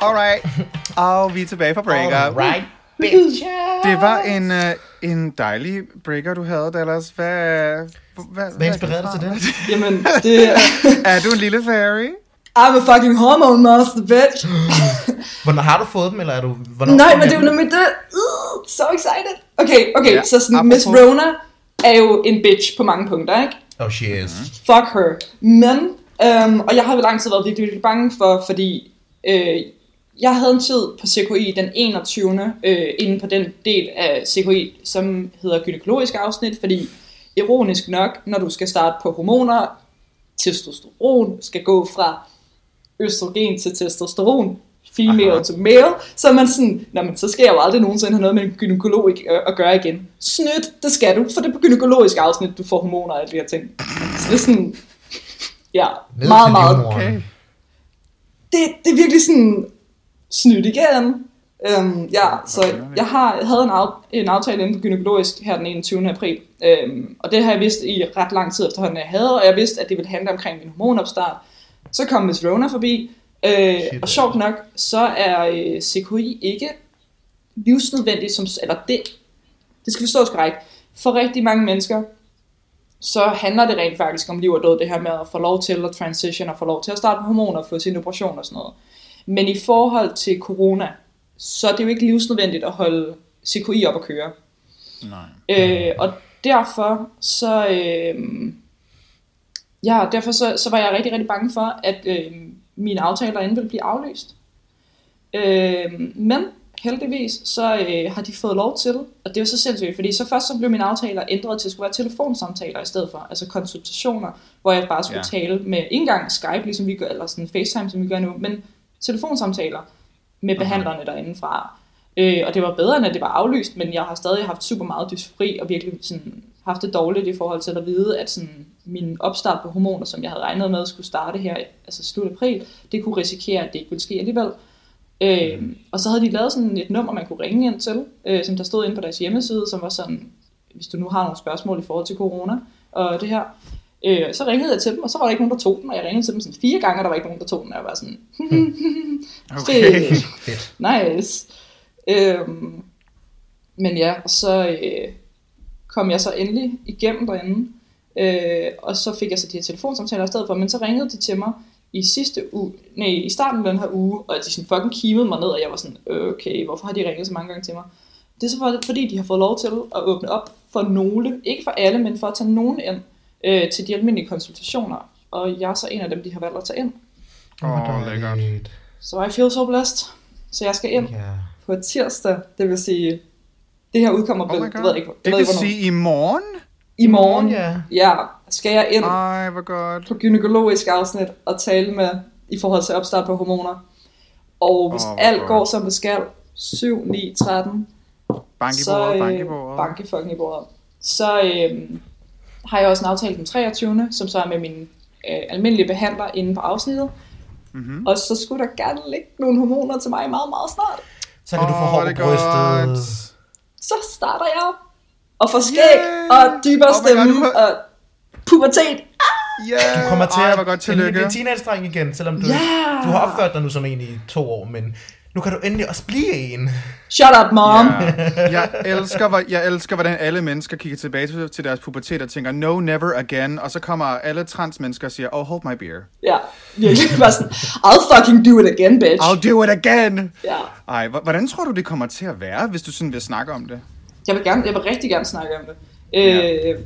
Alright, og vi er tilbage fra breaker. Alright, Det var en, øh, en dejlig breaker, du havde, Dallas. Hvad, hvad, Hvad inspirerede dig til det? Jamen, det Er du en lille fairy? I'm a fucking hormone monster, bitch. Hvornår har du fået dem, eller er du... Hvornår Nej, men det er jo nemlig det. Uh, so excited. Okay, okay, Ja, så sådan, apropos- Miss Rona er jo en bitch på mange punkter, ikke? Oh, she is. Fuck her. Men, øhm, og jeg har vel lang tid været virkelig, virkelig bange for, fordi øh, jeg havde en tid på CKI den 21. Øh, inde på den del af CKI, som hedder gynækologisk afsnit, fordi ironisk nok, når du skal starte på hormoner, testosteron skal gå fra østrogen til testosteron, female Aha. to male, så er man sådan, Nå, men så skal jeg jo aldrig nogensinde have noget med en gynekolog at gøre igen. Snydt, det skal du, for det er på gynækologisk afsnit, du får hormoner og alle de her ting. Så det er sådan, ja, Ned meget, meget. Okay. det, det er virkelig sådan snydt igen. Øhm, ja, så okay. jeg har jeg havde en, af, en aftale inden på gynækologisk her den 21. april, øhm, og det har jeg vidst i ret lang tid efterhånden, at jeg havde, og jeg vidste, at det ville handle omkring min hormonopstart. Så kom Miss Rona forbi, øh, og sjovt nok, så er øh, CKI ikke livsnødvendigt, som, eller det, det skal forstås korrekt, for rigtig mange mennesker, så handler det rent faktisk om liv og død, det her med at få lov til at transition og få lov til at starte på hormoner, få sin operation og sådan noget. Men i forhold til corona, så er det jo ikke livsnødvendigt at holde CKI op at køre. Nej. Øh, og derfor så, øh, ja, derfor så, så var jeg rigtig, rigtig bange for, at øh, mine aftaler derinde ville blive aflyst. Øh, men heldigvis så øh, har de fået lov til, og det er jo så sindssygt, fordi så først så blev mine aftaler ændret til at skulle være telefonsamtaler i stedet for, altså konsultationer, hvor jeg bare skulle Ja. tale med, ikke engang Skype, ligesom vi gør, eller sådan FaceTime, som vi gør nu, men telefonsamtaler med behandlerne derinde fra. Øh, og det var bedre, end at det var aflyst, men jeg har stadig haft super meget dysfori, og virkelig sådan, haft det dårligt i forhold til at vide, at sådan, min opstart på hormoner, som jeg havde regnet med skulle starte her, altså slut april, det kunne risikere, at det ikke ville ske alligevel. Øh, og så havde de lavet sådan et nummer, man kunne ringe ind til, øh, som der stod inde på deres hjemmeside, som var sådan, hvis du nu har nogle spørgsmål i forhold til corona og det her, øh, så ringede jeg til dem, og så var der ikke nogen, der tog den, og jeg ringede til dem sådan fire gange, og der var ikke nogen, der tog den, og jeg var sådan, Okay. fedt. Nice. Øhm, men ja, og så øh, kom jeg så endelig igennem derinde, øh, og så fik jeg så de her telefonsamtaler i stedet for, men så ringede de til mig i sidste uge, nej, i starten af den her uge, og de sådan fucking kivede mig ned, og jeg var sådan, okay, hvorfor har de ringet så mange gange til mig? Det er så for- fordi, de har fået lov til at åbne op for nogle, ikke for alle, men for at tage nogen ind øh, til de almindelige konsultationer, og jeg er så en af dem, de har valgt at tage ind. Åh, oh, lækkert. Så I feel so blessed. Så jeg skal ind Ja. på tirsdag, det vil sige, det her udkommer Oh vel, god. ved jeg ikke, Det det ved vil sige i morgen? I morgen, Ja. ja, skal jeg ind Ej, hvor godt. på gynækologisk afsnit og tale med i forhold til opstart på hormoner. Og hvis oh, alt godt. går som det skal, 7, 9, 13, Bank i så bordet, øh, bank i bordet. bank i fucking i bordet. Så øh, har jeg også en aftale den 23. som så er med min øh, almindelige behandler inde på afsnittet. Mhm. Og så skulle der gerne ligge nogle hormoner til mig meget, meget snart. Så kan du få hår det på brystet. godt. Så starter jeg og får skæg Yay! og dybere Oh God, stemme du har- og pubertet. Yeah. Du kommer til Ej, at godt blive tillykke. en teenage-dreng igen, selvom du, Ja! du har opført dig nu som en i to år, men nu kan du endelig også blive en. Shut up, mom. Ja. Jeg, elsker, hvor- jeg elsker, hvordan alle mennesker kigger tilbage til, til deres pubertet og tænker, no, never again. Og så kommer alle transmennesker og siger, oh, hold my beer. Ja, virkelig bare sådan, I'll fucking do it again, bitch. I'll do it again. Ja. Ej, hvordan tror du, det kommer til at være, hvis du sådan vil snakke om det? Jeg vil, gerne, jeg vil rigtig gerne snakke om det. Øh,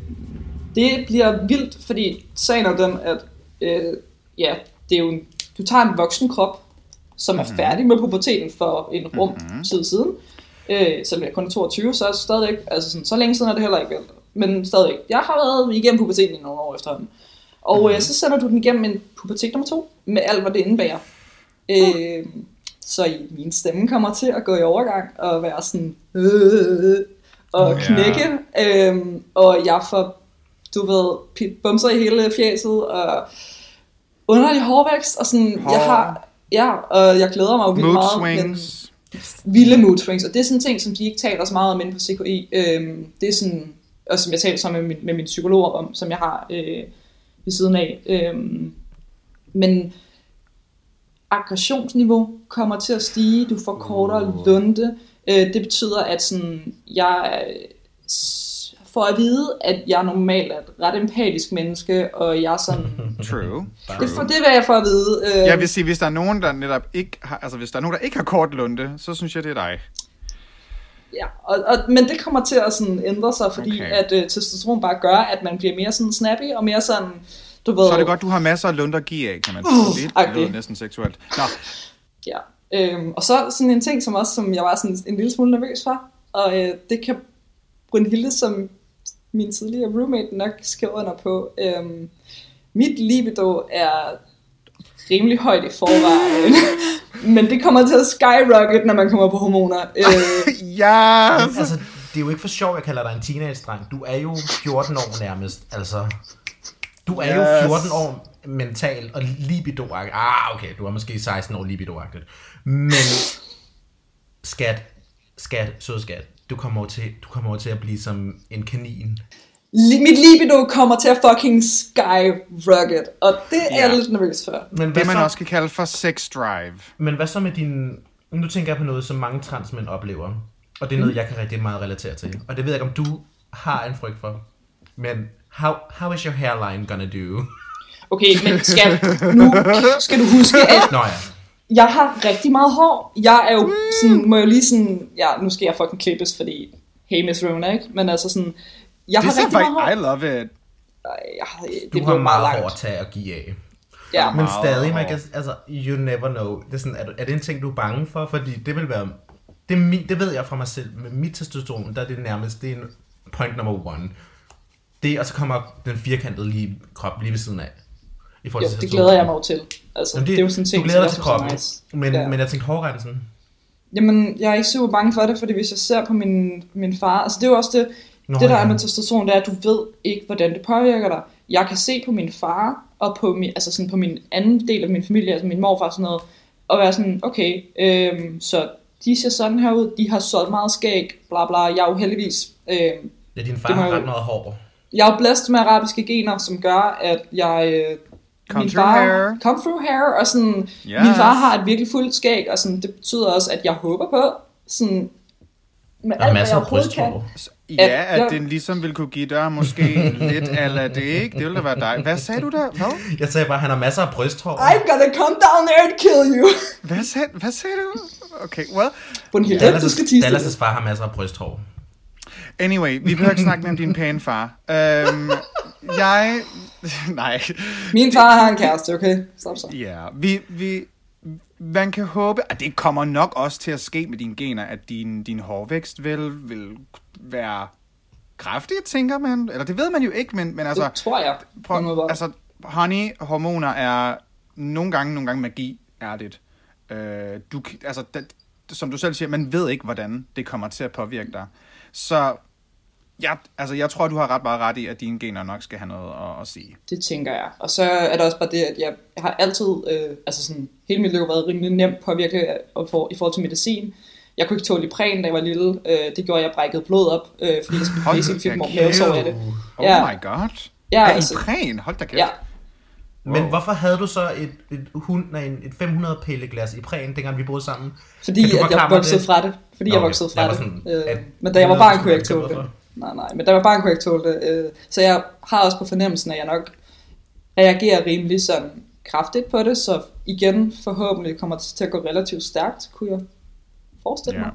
det bliver vildt, fordi sagen er den, at øh, ja, det er jo en, du tager en voksen krop, som er færdig med puberteten for en rum mm-hmm. tid siden. Øh, selvom jeg kun er 22, så er det stadigvæk, altså sådan, så længe siden er det heller ikke vel. Men stadigvæk, jeg har været igennem puberteten i nogle år efterhånden. Og mm-hmm. øh, så sender du den igennem en pubertet nummer to, med alt, hvad det indebærer. Øh, så i- min stemme kommer til at gå i overgang og være sådan øh, og knække, øh, og jeg får, du ved, bumser i hele fjeset og underlig hårvækst, og sådan, Hår. jeg har, ja, og jeg glæder mig jo vildt Mood meget. swings. Men, vilde mood swings, og det er sådan en ting, som de ikke taler så meget om inde på CKI. Øhm, det er sådan, og som jeg taler så med min, med min psykolog om, som jeg har øh, ved siden af. Øhm, men aggressionsniveau kommer til at stige, du får kortere lunde. Øh, det betyder, at sådan, jeg får at vide, at jeg normalt er et ret empatisk menneske, og jeg er sådan... True. det, for, det er, hvad jeg får at vide. Øh, Jeg vil sige, hvis der er nogen, der netop ikke har, altså hvis der er nogen, der ikke har kort lunde, så synes jeg, det er dig. Ja, og, og, men det kommer til at sådan ændre sig, fordi Okay. okay. at øh, testosteron bare gør, at man bliver mere sådan snappy, og mere sådan, du ved... Så er det godt, du har masser af lunde at give af, kan man Uh, sige. Det lyder agtigt. næsten seksuelt. Nå, Ja. Øhm, og så sådan en ting, som også som jeg var sådan en lille smule nervøs for, og øh, det kan Brunhilde, som min tidligere roommate nok skrive under på. Øhm, mit libido er rimelig højt i forvejen, men det kommer til at skyrocket, når man kommer på hormoner. Øh, ja, Altså, det er jo ikke for sjov, jeg kalder dig en teenage-dreng. Du er jo 14 år nærmest, altså. Du er Yes. jo 14 år mentalt og libido Ah, okay, du er måske 16 år libido Men, skat, skat, sød skat, du kommer over til, du kommer over til at blive som en kanin. mit libido kommer til at fucking skyrocket, og det er Ja. jeg lidt nervøs for. Men hvad, det man så, også kan kalde for sex drive. men hvad så med din... Nu tænker jeg på noget, som mange transmænd oplever. Og det er noget, jeg kan rigtig meget relatere til. Og det ved jeg ikke, om du har en frygt for. Men how, how is your hairline gonna do? Okay, men skal, nu skal du huske, at Nå ja. Jeg har rigtig meget hår. Jeg er jo sådan, må jeg lige sådan, ja, nu skal jeg fucking klippes, fordi, hey Miss Rona, ikke? Men altså sådan, jeg Det har rigtig meget hår. faktisk, I love it. Jeg har, det Du har meget langt. hår at tage og give af. Ja, Men stadig, man kan, altså, you never know. Det er, sådan, er, er det en ting, du er bange for? Fordi det vil være, det, er min, det ved jeg fra mig selv. Med mit testosteron, der er det nærmest, det er en point number one. Det, og så kommer den firkantede lige, krop lige ved siden af. I forhold jo, til det glæder jeg mig jo til. Altså, Jamen, det, det, er jo sådan en ting, du glæder dig til kroppen, nice. men, Ja. men jeg tænkte hårgrænsen. Jamen, jeg er ikke super bange for det, fordi hvis jeg ser på min, min far, altså det er jo også det, Nå, det der ja. er med testosteron, det er, at du ved ikke, hvordan det påvirker dig. Jeg kan se på min far, og på min, altså sådan på min anden del af min familie, altså min morfar og sådan noget, og være sådan, okay, øhm, så de ser sådan her ud, de har så meget skæg, bla bla, jeg er jo heldigvis, øhm, Ja, din far har ret meget hår. jeg er jo blæst med arabiske gener, som gør, at jeg... Øh, Come min through far, hair. Come through hair, og sådan, yes. Min far har et virkelig fuldt skæg, og sådan, det betyder også, at jeg håber på, sådan, med Der er alt, masser jeg af brysthår. Ja, at jeg- den ligesom vil kunne give dig måske lidt ala det, ikke? Det ville da være dig. Hvad sagde du der? Hvad? Jeg sagde bare, at han har masser af brysthår. I'm gonna come down there and kill you. Hvad sagde, hvad sagde du? Okay, well, Brunhilde, du skal tisse Dallas' far har masser af brysthår. anyway, vi behøver ikke snakke om din pæne far. Øhm, jeg... Nej. Min far har en kæreste, okay? Stop så. Ja, vi, vi, man kan håbe, at det kommer nok også til at ske med dine gener, at din, din hårvækst vil, vil være kraftig, tænker man. Eller det ved man jo ikke, men, men altså... Det tror jeg. Prøv, altså, honey, hormoner er nogle gange, nogle gange magi, er det. Øh, du, altså, det, som du selv siger, man ved ikke, hvordan det kommer til at påvirke dig. Så ja, altså, jeg tror, du har ret meget ret i, at dine gener nok skal have noget at, at sige. Det tænker jeg. Og så er der også bare det, at jeg, jeg har altid, øh, altså sådan, hele mit liv været rimelig nemt påvirket for, i forhold til medicin. Jeg kunne ikke tåle Ipren, da jeg var lille. Øh, det gjorde, at jeg brækkede blod op, øh, fordi jeg Hold basically fik mavesår af det. Oh Ja. my god. Ja, Ja, altså- Ipren, hold da kæft. Ja, Men Wow. hvorfor havde du så et, et, hund, nej, en- et 500 pille glas i præn, dengang vi boede sammen? fordi at jeg voksede det? fra det. Fordi Nå, jeg okay. voksede fra Jeg det. sådan, Øh, men da jeg var barn, kunne jeg ikke tåle det. Nej, nej. Men jeg var kunne jeg ikke tåle det. Øh, Så jeg har også på fornemmelsen, at jeg nok reagerer rimelig sådan kraftigt på det. Så igen, forhåbentlig kommer det til at gå relativt stærkt, kunne jeg forestille Ja. mig.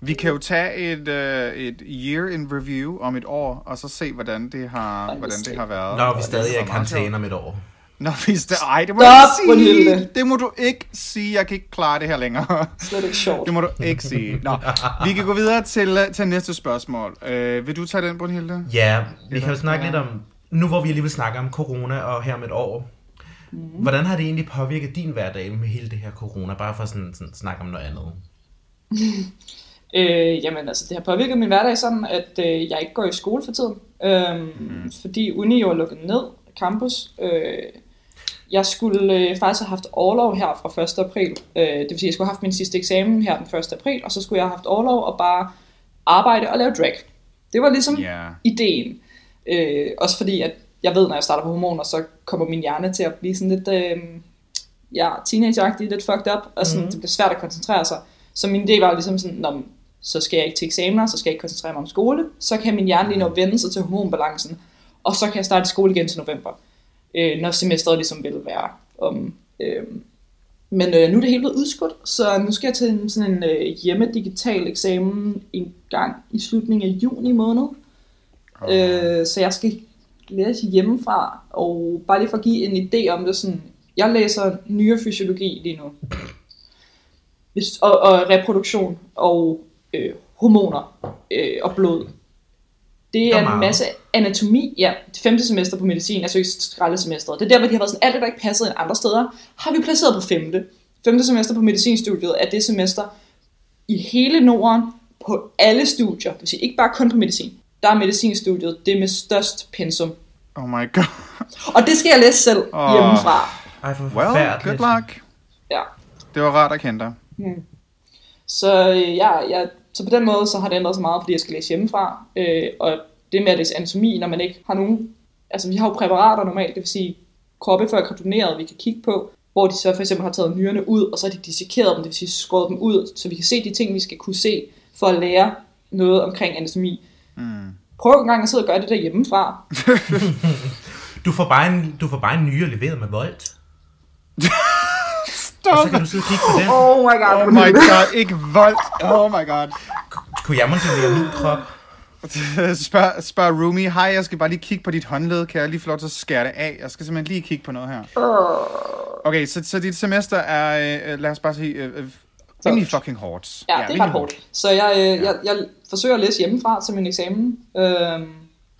Vi kan jo tage et, øh, et year in review om et år, og så se, hvordan det har, hvordan det har været. Når vi stadig er i karantæne om et år. Nå, hvis det... Ej, det må Stop, du ikke sige. Det må du ikke sige. Jeg kan ikke klare det her længere. Slet ikke sjovt. Det må du ikke sige. Nå, vi kan gå videre til, øh, til næste spørgsmål. Øh, vil du tage den, Brunhilde? Ja, vi kan jo snakke ja. lidt om, nu hvor vi alligevel snakker om corona og her om et år, Mhm. hvordan har det egentlig påvirket din hverdag med hele det her corona? Bare for sådan, sådan snakke om noget andet. Øh, jamen altså, det har påvirket min hverdag sådan, at øh, jeg ikke går i skole for tiden. Øhm, mm. Fordi uni jo er lukket ned, campus. Øh, jeg skulle øh, faktisk have haft overlov her fra 1. april. Øh, det vil sige, at jeg skulle have haft min sidste eksamen her den 1. april, og så skulle jeg have haft overlov og bare arbejde og lave drag. Det var ligesom Ja. ideen. Øh, også fordi, at jeg ved, når jeg starter på hormoner, så kommer min hjerne til at blive sådan lidt, øh, ja, teenageagtig, lidt fucked up, og sådan, mm. det bliver svært at koncentrere sig. Så min idé var ligesom sådan, når så skal jeg ikke til eksamener, så skal jeg ikke koncentrere mig om skole, så kan min hjerne lige nå at vende sig til hormonbalancen, og så kan jeg starte i skole igen til november, øh, når semesteret ligesom vil være om. Øh, men øh, nu er det helt blevet udskudt, så nu skal jeg til en, sådan en øh, hjemmedigital eksamen en gang i slutningen af juni måned. Oh. Øh, så jeg skal læse hjemmefra, og bare lige for at give en idé om det, sådan, jeg læser nyrefysiologi lige nu. Hvis, og, og reproduktion og øh, hormoner øh, og blod. Det er er en masse anatomi, ja, det femte semester på medicin, altså ikke skraldesemesteret. Det er der, hvor de har været sådan, alt det, der ikke passede end andre steder, har vi placeret på femte. Femte semester på medicinstudiet er det semester i hele Norden på alle studier, det vil sige ikke bare kun på medicin. Der er medicinstudiet det med størst pensum. Oh my god. Og det skal jeg læse selv Åh. hjemmefra. Ej, for Well, good luck. Ja. Det var rart at kende dig. Så, øh, ja, ja, så på den måde så har det ændret sig meget, fordi jeg skal læse hjemmefra. Øh, og det med at læse anatomi, når man ikke har nogen... Altså vi har jo præparater normalt, det vil sige kroppe før kardoneret, vi kan kigge på, hvor de så for eksempel har taget nyrerne ud, og så har de dissekeret dem, det vil sige skåret dem ud, så vi kan se de ting, vi skal kunne se, for at lære noget omkring anatomi. Mm. Prøv en gang at sidde og gøre det der hjemmefra. Du får bare en, du får bare en nyere leveret med Volt. og så kan du sidde og kigge på den. Oh my god. Oh my god, ikke vold. Oh my god. Kunne jeg modellere min krop? Spørg, spørg Rumi, hej, jeg skal bare lige kigge på dit håndled. Kan jeg lige få lov til at skære det af? Jeg skal simpelthen lige kigge på noget her. Okay, så, så dit semester er, øh, lad os bare sige, øh, øh, rimelig fucking hårdt. Ja, det er ret hårdt. Så jeg, øh, jeg, jeg forsøger at læse hjemmefra til min eksamen. Øhm,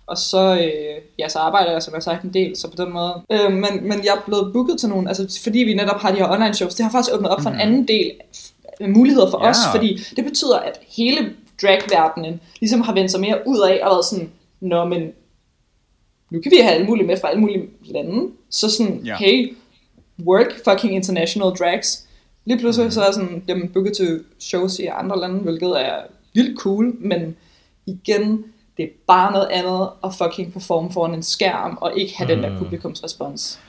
og så, øh, ja, så arbejder jeg, som jeg har sagt, en del, så på den måde. Øh, men, men jeg er blevet booket til nogle, altså fordi vi netop har de her online shows, det har faktisk åbnet op for en anden del muligheder for Ja. os, fordi det betyder, at hele dragverdenen ligesom har vendt sig mere ud af og været sådan, nå, men nu kan vi have alle mulige med fra alle mulige lande, så sådan, Ja. hey, work fucking international drags. Lige pludselig mm. så er sådan, dem booket til shows i andre lande, hvilket er vildt cool, men igen, det er bare noget andet at fucking performe foran en skærm, og ikke have mm. den der publikumsrespons.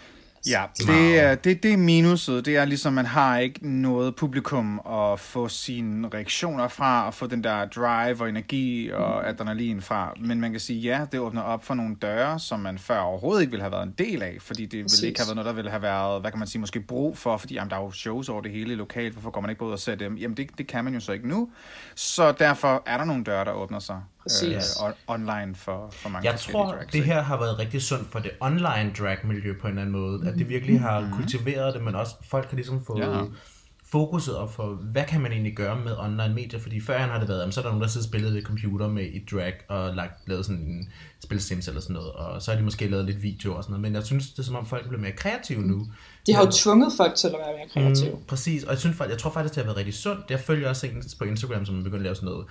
Ja, det er, det, det er minuset. Det er ligesom, man har ikke noget publikum at få sine reaktioner fra, og få den der drive og energi og adrenalin fra. Men man kan sige, ja, det åbner op for nogle døre, som man før overhovedet ikke ville have været en del af, fordi det Præcis. ville ikke have været noget, der ville have været, hvad kan man sige, måske brug for, fordi jamen, der er jo shows over det hele lokalt, hvorfor går man ikke ud og ser dem? Jamen, det, det kan man jo så ikke nu. Så derfor er der nogle døre, der åbner sig Præcis. on- online for, for mange Jeg tror, drags, det her har været rigtig sundt for det online drag-miljø på en eller anden måde. At det virkelig har kultiveret det, men også folk har ligesom fået Ja. fokuset op for, hvad kan man egentlig gøre med online medier? Fordi før har det været, jamen, så er der nogen, der sidder og spillet ved computer med i drag og lagt, lavet sådan en spil Sims eller sådan noget, og så har de måske lavet lidt video og sådan noget. Men jeg synes, det er som om folk er blevet mere kreative nu. De har jo tvunget folk til at være mere kreative. Mm, præcis, og jeg, synes, faktisk- jeg tror faktisk, det har været rigtig sundt. Jeg følger også en på Instagram, som er begyndt at lave sådan noget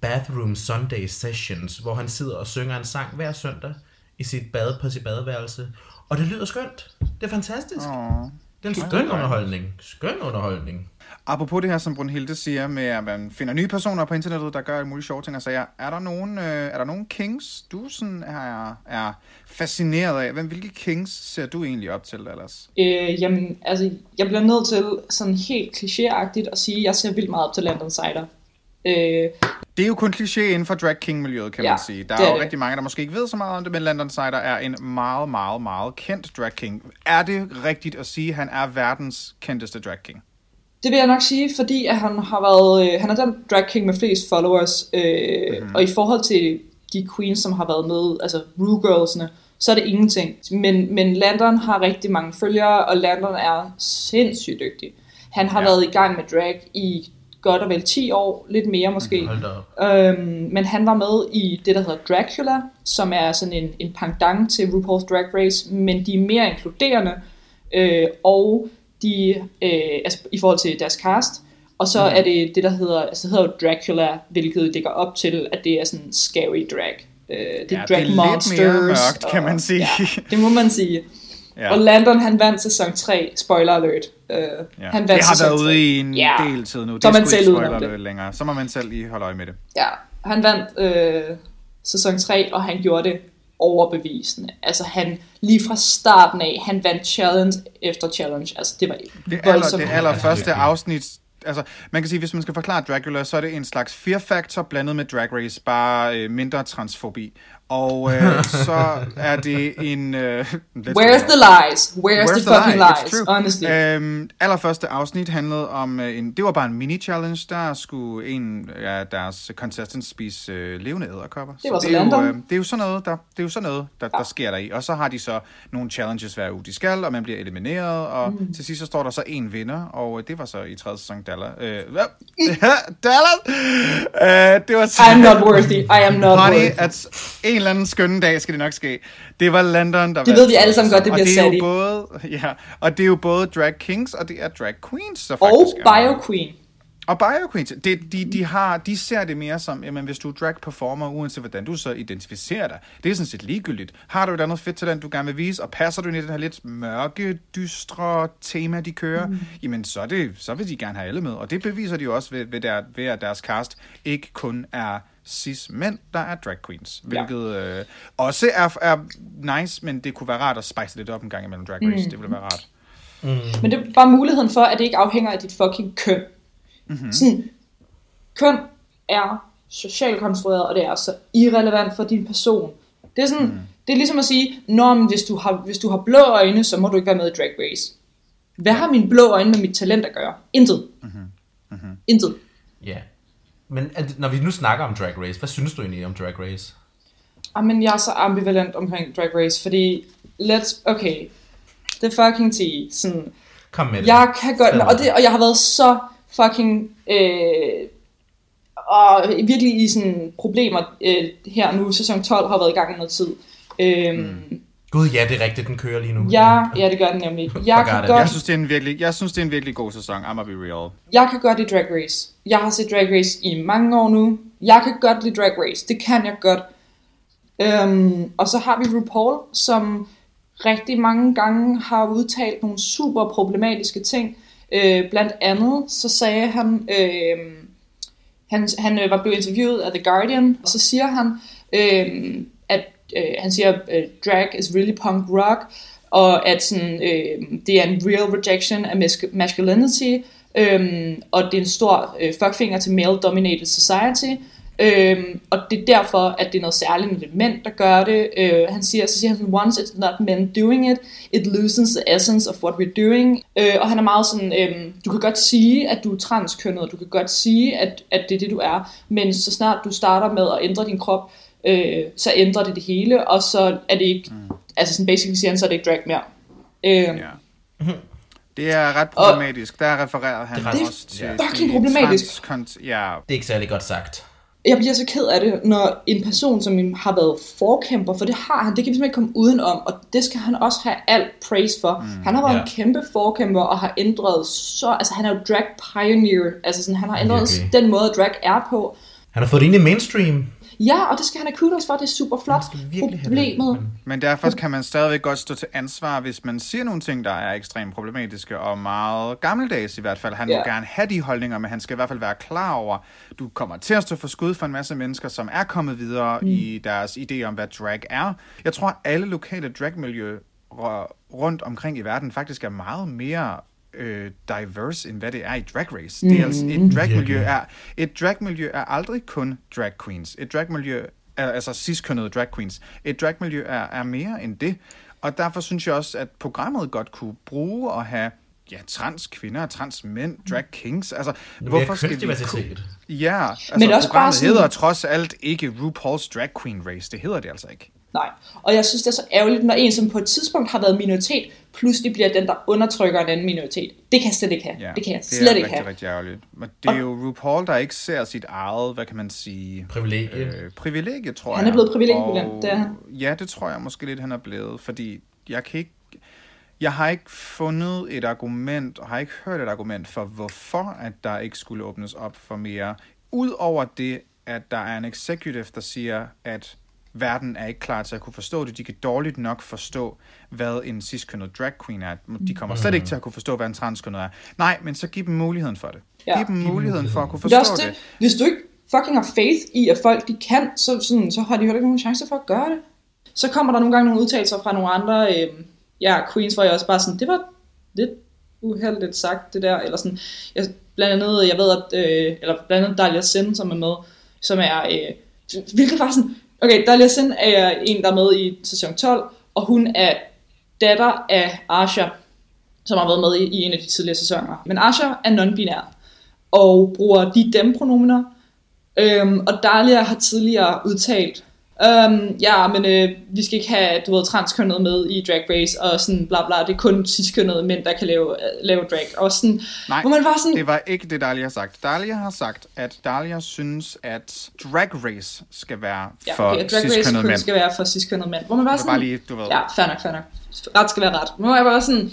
Bathroom Sunday Sessions, hvor han sidder og synger en sang hver søndag i sit bad på sit badeværelse. Og det lyder skønt. Det er fantastisk. Åh. Det er en skøn underholdning. Skøn underholdning. Apropos det her, som Brunhilde siger med, at man finder nye personer på internettet, der gør alle mulige sjove ting og sager. Er der nogen, øh, er der nogen kings, du sådan er, er fascineret af? Hvem, hvilke kings ser du egentlig op til, Dallas? Øh, jamen, altså, jeg bliver nødt til sådan helt klichéagtigt at sige, at jeg ser vildt meget op til Landon Sider. Øh, Det er jo kun kliché inden for drag king-miljøet, kan Ja, man sige. Der er, er jo det. rigtig mange, der måske ikke ved så meget om det, men Landon Sider er en meget, meget, meget kendt drag king. Er det rigtigt at sige, at han er verdens kendteste drag king? Det vil jeg nok sige, fordi at han har været, øh, han er den drag king med flest followers, øh, Mhm. mm-hmm. og i forhold til de queens, som har været med, altså Rue Girlsene, så er det ingenting. Men, men Landon har rigtig mange følgere, og Landon er sindssygt dygtig. Han har ja. været i gang med drag i godt og vel 10 år, lidt mere måske. Op. Øhm, men han var med i det, der hedder Dracula, som er sådan en, en pendant til RuPaul's Drag Race, men de er mere inkluderende, øh, og de, øh, altså i forhold til deres cast, og så mm. er det det, der hedder, altså det hedder jo Dracula, hvilket ligger op til, at det er sådan scary drag. Øh, det er Ja, drag det er lidt monsters. mere mørkt, kan man og- sige. Ja, det må man sige. Ja. Og Landon, han vandt sæson 3, spoiler alert. Øh, Ja. han vandt det har sæson været ude 3. i en Ja. del tid nu. Det Så er man ikke selv udenom spoiler det. længere. Så må man selv lige holde øje med det. Ja, han vandt øh, sæson 3, og han gjorde det overbevisende. Altså han, lige fra starten af, han vandt challenge efter challenge. Altså det var Det, aller, voldsomt. det allerførste afsnit altså, man kan sige, hvis man skal forklare Dracula, så er det en slags fear factor blandet med Drag Race, bare øh, mindre transfobi. Og øh, så er det en... Øh, Where's the lies? Where's, the fucking lie? It's lies? true. Honestly. Øhm, allerførste afsnit handlede om øh, en... Det var bare en mini-challenge. Der skulle en af deres contestants spise øh, levende æderkopper. Det var så det, er jo, øh, det er jo sådan noget, der, det er jo sådan noget, der, der sker der i. Og så har de så nogle challenges hver uge, de skal, og man bliver elimineret. Og mm. til sidst så står der så en vinder, og øh, det var så i tredje sæson Dallas. Øh? Dallas! Øh, det var så... I am not worthy. I am not Honey, worthy. at en eller anden skønne dag skal det nok ske. Det var London, der Det ved vi alle sammen godt, det og bliver er sat i. både, ja, og det er jo både drag kings, og det er drag queens, Og faktisk med. Bio Queen. Og bio queens, det, de, de, har, de ser det mere som, jamen hvis du er drag performer, uanset hvordan du så identificerer dig, det er sådan set ligegyldigt. Har du et andet fedt talent, du gerne vil vise, og passer du ind i den her lidt mørke, dystre tema, de kører, mm. jamen så, det, så vil de gerne have alle med. Og det beviser de jo også ved, ved, der, ved at deres cast ikke kun er cis mænd, der er drag queens. Ja. Hvilket øh, også er, er nice, men det kunne være rart at spice lidt op en gang imellem drag race. Mm. Det ville være rart. Men det er bare muligheden for, at det ikke afhænger af dit fucking køn. Mm-hmm. Sådan, køn er socialt konstrueret, og det er så irrelevant for din person. Det er sådan, mm. det er ligesom at sige, Nå, men hvis du, har, hvis du har blå øjne, så må du ikke være med i Drag Race. Hvad har mine blå øjne med mit talent at gøre? Intet. Mm-hmm. Mm-hmm. Intet. Ja. Men når vi nu snakker om Drag Race, hvad synes du egentlig om Drag Race? Ah, men jeg er så ambivalent omkring Drag Race, fordi, let's, okay, the fucking tea, sådan, Kom med det. Jeg kan godt, Spændende. og, det, og jeg har været så fucking, øh, og virkelig i sådan problemer øh, her nu. Sæson 12 har været i gang i noget tid. Øh, mm. Gud, ja, det er rigtigt, den kører lige nu. ja, ja, det gør den nemlig. Jeg kan, godt, Jeg synes, det er en virkelig, jeg synes, det er en virkelig god sæson. I'ma be real. jeg kan godt lide Drag Race. Jeg har set Drag Race i mange år nu. Jeg kan godt lide Drag Race. Det kan jeg godt. Øhm, og så har vi RuPaul, som rigtig mange gange har udtalt nogle super problematiske ting. Øh, blandt andet så sagde han, øh, han, han øh, var blevet interviewet af The Guardian, og så siger han, øh, at øh, han siger, øh, drag is really punk rock, og at sådan, øh, det er en real rejection af masculinity, øh, og det er en stor øh, fuckfinger til male-dominated society, Øhm, og det er derfor, at det er noget særligt, når det er mænd, der gør det. Øh, han siger, så siger han once it's not men doing it, it loses the essence of what we're doing. Øh, og han er meget sådan, øhm, du kan godt sige, at du er transkønnet, og du kan godt sige, at, at det er det, du er, men så snart du starter med at ændre din krop, øh, så ændrer det det hele, og så er det ikke, mm. altså sådan basically siger han, så er det ikke drag mere. Øh, Ja. Det er ret problematisk. Der refererer han Det er også til ja. fucking de problematisk. transkont- ja, Det er ikke særlig godt sagt. jeg bliver så ked af det, når en person, som har været forkæmper, for det har han, det kan vi simpelthen ikke komme udenom, og det skal han også have alt praise for. Mm, han har været ja. en kæmpe forkæmper, og har ændret så, altså han er jo drag pioneer, altså sådan, han har ændret Virkelig. den måde, drag er på. Han har fået det ind i mainstream. Ja, og det skal han have kudos for, det er super flot. Problemet, men derfor kan man stadigvæk godt stå til ansvar, hvis man siger nogle ting, der er ekstremt problematiske og meget gammeldags i hvert fald. Han Ja. må gerne have de holdninger, men han skal i hvert fald være klar over, du kommer til at stå for skud for en masse mennesker, som er kommet videre mm. i deres idé om, hvad drag er. Jeg tror, at alle lokale dragmiljø rundt omkring i verden faktisk er meget mere øh, diverse, end hvad det er i Drag Race. Det er altså, et dragmiljø Virkelig. er, et dragmiljø er aldrig kun drag queens. Et dragmiljø er, altså cis-kønnede drag queens. Et dragmiljø er, er mere end det. Og derfor synes jeg også, at programmet godt kunne bruge at have ja, trans kvinder, trans mænd, drag kings. Altså, Hvorfor skal vi... Ja, altså Men også bare sådan- hedder trods alt ikke RuPaul's Drag Queen Race. Det hedder det altså ikke. Nej. Og jeg synes, det er så ærgerligt, når en, som på et tidspunkt har været minoritet, pludselig bliver den, der undertrykker en anden minoritet. Det kan jeg slet ikke have. Ja, det kan jeg det slet er ikke rigtig, have. rigtig ærgerligt. Men det er jo RuPaul, der ikke ser sit eget, hvad kan man sige... Privilegie. Øh, privilegie, tror Han jeg. er blevet privilegiebelønt, Og- det er han. Ja, det tror jeg måske lidt, han er blevet, fordi jeg kan ikke... Jeg har ikke fundet et argument, og har ikke hørt et argument for, hvorfor at der ikke skulle åbnes op for mere. Udover det, at der er en executive, der siger, at verden er ikke klar til at kunne forstå det. De kan dårligt nok forstå, hvad en cis-kønnet drag queen er. De kommer slet ikke til at kunne forstå, hvad en transkønnet er. Nej, men så giv dem muligheden for det. Ja. Giv dem muligheden for at kunne forstå det. det. Hvis du ikke fucking har faith i, at folk de kan, så, sådan, så har de heller ikke nogen chance for at gøre det. Så kommer der nogle gange nogle udtalelser fra nogle andre øh, ja, queens, hvor jeg også bare sådan, det var lidt uheldigt sagt det der, eller sådan, jeg, blandt andet, jeg ved, at, øh, eller blandt andet Dalia Sin, som er med, som er, øh, hvilket var sådan, okay, Dalia Sin er en, der er med i sæson 12, og hun er datter af Asha, som har været med i, i en af de tidligere sæsoner. Men Asha er non-binær, og bruger de dem pronomener, øhm, og Dahlia har tidligere udtalt, øhm, ja, men øh, vi skal ikke have, du ved, transkønnede med i Drag Race, og sådan bla bla, det er kun ciskønnede mænd, der kan lave, øh, lave drag. Og sådan, Nej, hvor man var sådan, det var ikke det, Dahlia har sagt. Dahlia har sagt, at Dahlia synes, at Drag Race skal være ja, for okay, Drag Race mænd. skal være for ciskønnede mænd. Hvor man var sådan, bare lige, du ved. ja, fair nok, fair nok. Ret skal være ret. Men hvor jeg var sådan,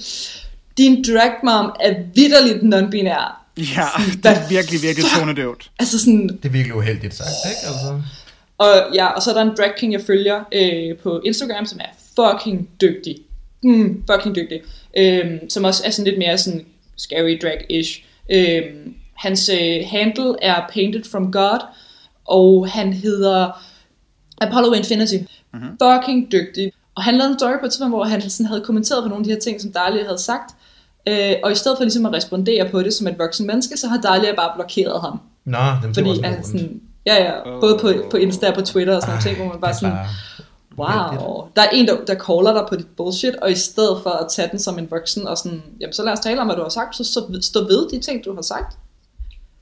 din drag mom er vidderligt non-binær. Ja, det er virkelig, virkelig tonedøvt. Altså sådan, Det er virkelig uheldigt sagt, ikke? Altså. Og ja, og så er der en drag king, jeg følger øh, på Instagram, som er fucking dygtig. Mm, fucking dygtig. Øhm, som også er sådan lidt mere sådan scary drag-ish. Øhm, hans øh, handle er Painted from God, og han hedder Apollo Infinity. Mm-hmm. Fucking dygtig. Og han lavede en story på et tidspunkt, hvor han sådan havde kommenteret på nogle af de her ting, som Dahlia havde sagt. Øh, og i stedet for ligesom at respondere på det som et voksen menneske, så har Dahlia bare blokeret ham. Nå, dem det var Fordi også han sådan, ja, ja, både på, på Insta og på Twitter og sådan nogle ting, hvor man bare sådan, bare wow, der er en, der, der caller dig på dit bullshit, og i stedet for at tage den som en voksen, og sådan, jamen så lad os tale om, hvad du har sagt, så, stå ved de ting, du har sagt.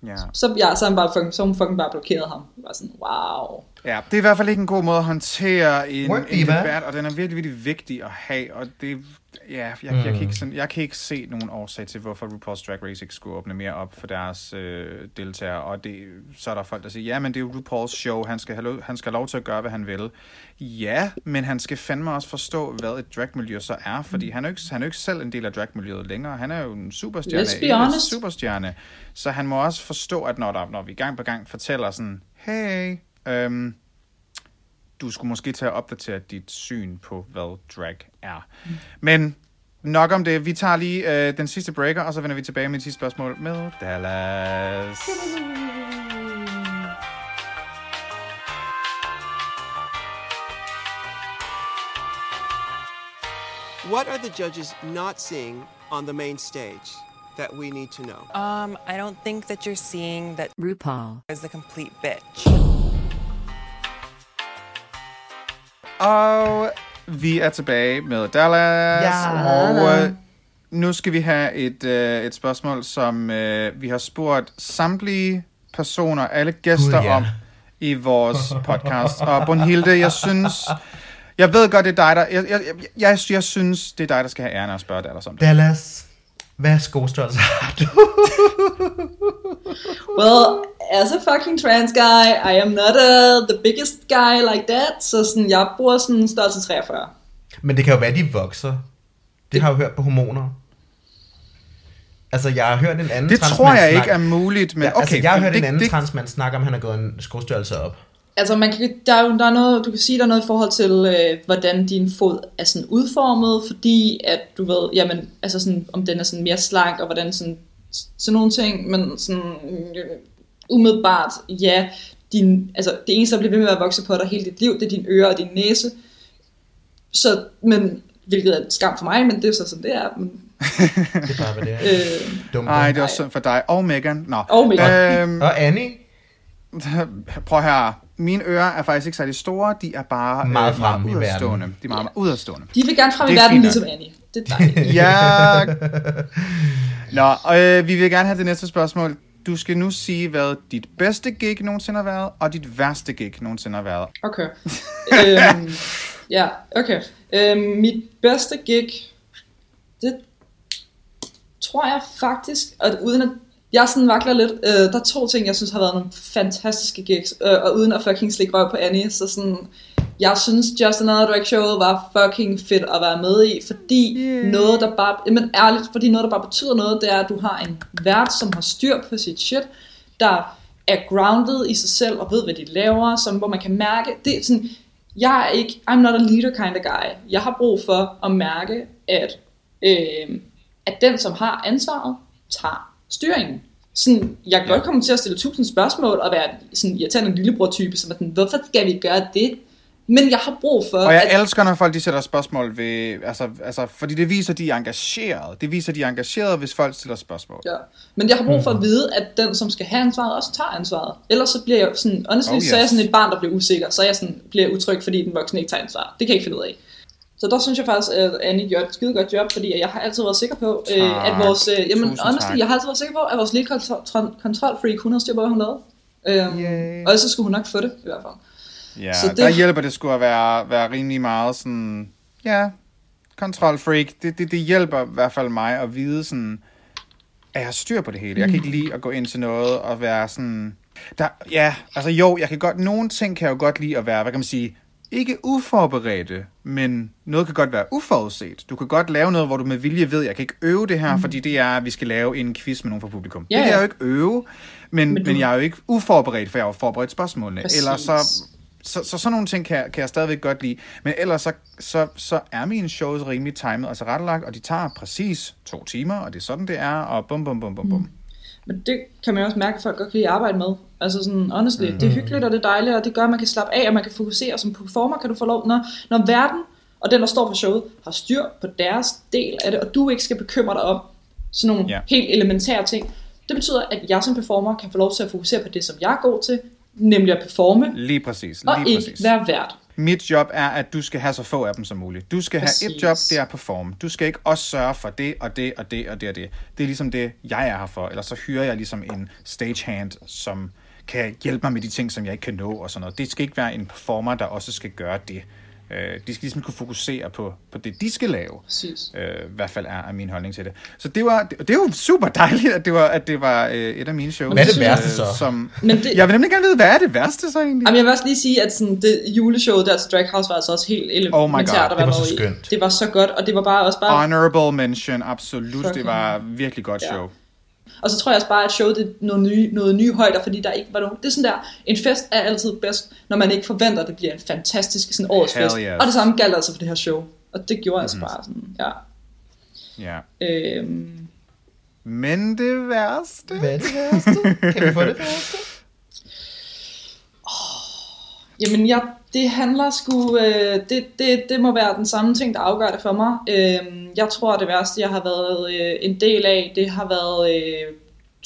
Ja. Så, ja, så, han bare fucking, så hun fucking bare blokeret ham. Var sådan, wow. Ja, det er i hvert fald ikke en god måde at håndtere en, Work en debat, og den er virkelig, virkelig vigtig at have, og det, ja, jeg, jeg, kan Mm. ikke, sådan, jeg kan ikke se nogen årsag til, hvorfor RuPaul's Drag Race ikke skulle åbne mere op for deres øh, deltagere, og det, så er der folk, der siger, ja, men det er jo RuPaul's show, han skal, have lov, han skal have lov til at gøre, hvad han vil. Ja, men han skal fandme også forstå, hvad et dragmiljø så er, fordi han er, jo ikke, han er jo ikke selv en del af dragmiljøet længere. Han er jo en superstjerne. Let's be en superstjerne. Så han må også forstå, at når, der, når vi gang på gang fortæller sådan, hey, øhm, du skulle måske tage at opdatere dit syn på, hvad drag er. Men nok om det. Vi tager lige øh, den sidste breaker, og så vender vi tilbage med det sidste spørgsmål med Dallas. What are the judges not seeing on the main stage that we need to know? Um, I don't think that you're seeing that RuPaul. is the complete bitch. Og vi er tilbage med Dallas. Ja. Og øh, nu skal vi have et, øh, et spørgsmål, som øh, vi har spurgt samtlige personer, alle gæster Gud, ja. om i vores podcast. Og Brunhilde, jeg synes... Jeg ved godt, det er dig, der... Jeg, jeg, jeg, jeg, jeg synes, det er dig, der skal have æren af at spørge Dallas om det. Dallas, hvad skostørrelse har du? Well, as a fucking trans guy, I am not uh, the biggest guy like that, så sådan, jeg bruger sådan en størrelse 43. Men det kan jo være, de vokser. Det har jeg jo hørt på hormoner. Altså, jeg har hørt en anden Det transmand tror jeg ikke snakke- er muligt, men ja, altså, okay. jeg har hørt det, en anden det, transmand snakke om, at han har gået en skostørrelse op. Altså, man kan, der er jo der er noget, du kan sige, der er noget i forhold til, øh, hvordan din fod er sådan udformet, fordi at du ved, jamen, altså sådan, om den er sådan mere slank, og hvordan sådan, sådan nogle ting, men sådan, øh, umiddelbart, ja, din, altså, det eneste, der bliver ved med at vokse på dig hele dit liv, det er dine ører og din næse. Så, men, hvilket er en skam for mig, men det er så sådan, det er. Men, Det er bare, hvad det er. øh. Ej, det er også synd for dig. Og Megan. Nå. Og Megan. Øhm, Og Annie? prøv her. Mine ører er faktisk ikke særlig store. De er bare Meget øh, fremme i udadstående. verden. De er meget, meget udadstående. de vil gerne frem i Det er verden, ligesom. Annie. Det er dejligt. Ja. Nå, og øh, vi vil gerne have det næste spørgsmål. Du skal nu sige, hvad dit bedste gig nogensinde har været, og dit værste gig nogensinde har været. Okay. øhm, ja, okay. Øhm, mit bedste gig, det tror jeg faktisk, at uden at jeg sådan vakler lidt, øh, der er to ting, jeg synes har været nogle fantastiske gigs, øh, og uden at fucking slikke røv på Annie, så sådan, jeg synes Just Another Drag Show var fucking fedt at være med i, fordi yeah. noget, der bare, men ærligt, fordi noget, der bare betyder noget, det er, at du har en vært, som har styr på sit shit, der er grounded i sig selv, og ved, hvad de laver, som, hvor man kan mærke, det er sådan, jeg er ikke, I'm not a leader kind of guy. Jeg har brug for at mærke, at, øh, at den, som har ansvaret, tager styringen. Sådan, jeg kan godt komme til at stille tusind spørgsmål og være sådan en irriterende lillebror-type, som er sådan, hvorfor skal vi gøre det? Men jeg har brug for, Og jeg at elsker, når folk de sætter spørgsmål ved... Altså, altså, fordi det viser, de er engageret. Det viser, de er engageret, hvis folk stiller spørgsmål. Ja. Men jeg har brug for at vide, at den, som skal have ansvaret, også tager ansvaret. Ellers så bliver jeg sådan, honestly, Oh, yes. så er jeg sådan et barn, der bliver usikker. Så er jeg sådan, bliver utryg, fordi den voksne ikke tager ansvar. Det kan jeg ikke finde ud af. Så der synes jeg faktisk, at Annie gjorde et skide godt job, fordi jeg har altid været sikker på, øh, Tak. at vores, øh, jamen Tusind honestly, tak. jeg har altid været sikker på, at vores lille kontrol, kontrolfreak, hun havde styr på, hvad hun lavede. Øhm, og så skulle hun nok få det, i hvert fald. Ja, Så det- der hjælper det sgu at være, være rimelig meget sådan... Ja, kontrolfreak. Det, det, det hjælper i hvert fald mig at vide sådan... At jeg har styr på det hele. Jeg kan ikke lide at gå ind til noget og være sådan... Der, ja, altså jo, jeg kan godt... Nogle ting kan jeg jo godt lide at være, hvad kan man sige... Ikke uforberedte, men noget kan godt være uforudset. Du kan godt lave noget, hvor du med vilje ved, jeg kan ikke øve det her, mm. fordi det er, at vi skal lave en quiz med nogen fra publikum. Ja, det kan jeg jo ikke øve, men, Men men, du- men jeg er jo ikke uforberedt, for jeg har jo forberedt spørgsmålene. Præcis. Eller så så, så sådan nogle ting kan, jeg- kan jeg stadigvæk godt lide. Men ellers så, så, så er mine shows rimelig timet, altså rettelagt, og de tager præcis to timer, og det er sådan, det er, og bum, bum, bum, bum, bum. Men det kan man også mærke, at folk godt kan lide at arbejde med. Altså sådan, honestly, mm. det er hyggeligt, og det er dejligt, og det gør, at man kan slappe af, og man kan fokusere. Som performer kan du få lov, når, når verden og den, der står for showet, har styr på deres del af det, og du ikke skal bekymre dig om sådan nogle Ja. helt elementære ting. Det betyder, at jeg som performer kan få lov til at fokusere på det, som jeg er god til, nemlig at performe, Lige præcis, og lige ikke præcis. være vært. Mit job er, at du skal have så få af dem som muligt. Du skal Præcis. have et job, det er at performe. Du skal ikke også sørge for det, og det, og det, og det, og det. Det er ligesom det, jeg er her for. Ellers så hyrer jeg ligesom en stagehand, som kan hjælpe mig med de ting, som jeg ikke kan nå, og sådan noget. Det skal ikke være en performer, der også skal gøre det. Øh, de skal ligesom kunne fokusere på, på det, de skal lave. Præcis. Øh, I hvert fald er, er min holdning til det. Så det var, det, det er jo super dejligt, at det var, at det var øh, et af mine shows. Hvad er det synes værste øh, så? Som, Men det, jeg vil nemlig gerne vide, hvad er det værste så egentlig? Jamen, jeg vil også lige sige, at sådan, det juleshow der til Drag House var altså også helt elementært Oh my God, at være det var så med i. skønt. Det var så godt, og det var bare også bare... Honorable mention, absolut. Det Fucking- var virkelig godt Ja. show. Og så tror jeg også bare, at showet det noget nye, noget nye højder, fordi der ikke var nogen... Det er sådan der, en fest er altid bedst, når man ikke forventer, at det bliver en fantastisk sådan årets Hell fest. yes. Og det samme galt altså for det her show. Og det gjorde altså bare sådan, ja. Ja. Øhm, Men det værste... Hvad er det værste? Kan vi få det værste? Jamen, jeg, det handler sgu... Øh, det, det, det må være den samme ting, der afgør det for mig. Øh, jeg tror, det værste, jeg har været øh, en del af, det har været øh,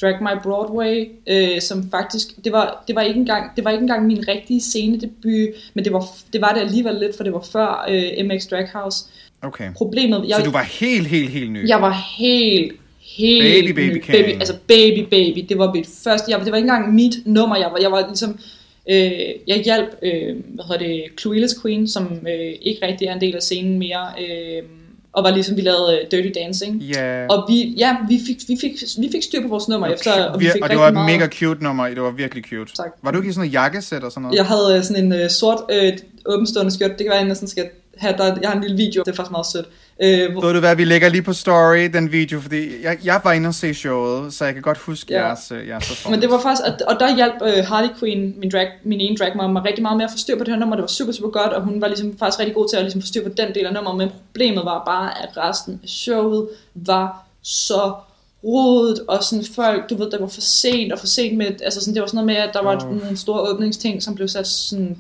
Drag My Broadway, øh, som faktisk... Det var, det, var ikke engang, det var ikke engang min rigtige scenedebut, men det var, det var det alligevel lidt, for det var før øh, MX Drag House. Okay. Problemet... Jeg, Så du var helt, helt, helt ny? jeg var helt, helt Baby, baby ny. baby, altså baby, baby. Det var mit første, jeg, det var ikke engang mit nummer. Jeg var, jeg var ligesom, øh, jeg hjalp, øh, hvad hedder det, Clueless Queen, som øh, ikke rigtig er en del af scenen mere, øh, og var ligesom, vi lavede øh, Dirty Dancing. Ja. Og vi, ja, vi fik, vi fik, vi fik styr på vores nummer efter, og vi fik og det var et meget. mega cute nummer. Det var virkelig cute. Tak. Var du ikke i sådan noget jakkesæt og sådan noget? Jeg havde øh, sådan en øh, sort øh, åbenstående skørt. Det kan være, at jeg næsten skal have, der, jeg har en lille video. Det er faktisk meget sødt. Øh, hvor, Ved du hvad, vi lægger lige på story den video, fordi jeg, jeg var inde og se showet, så jeg kan godt huske Ja. jeres, øh, jeres performance. Men det var faktisk, og, og der hjalp øh, Harley Quinn, min, drag, min ene drag mom, mig rigtig meget med at få styr på det her nummer. Det var super, super godt, og hun var ligesom faktisk rigtig god til at ligesom få styr på den del af nummeret. Men problemet var bare, at resten af showet var så rodet, og sådan folk, du ved, det var for sent, og for sent med, altså sådan, det var sådan noget med, at der var Åh. nogle store åbningsting, som blev sat sådan,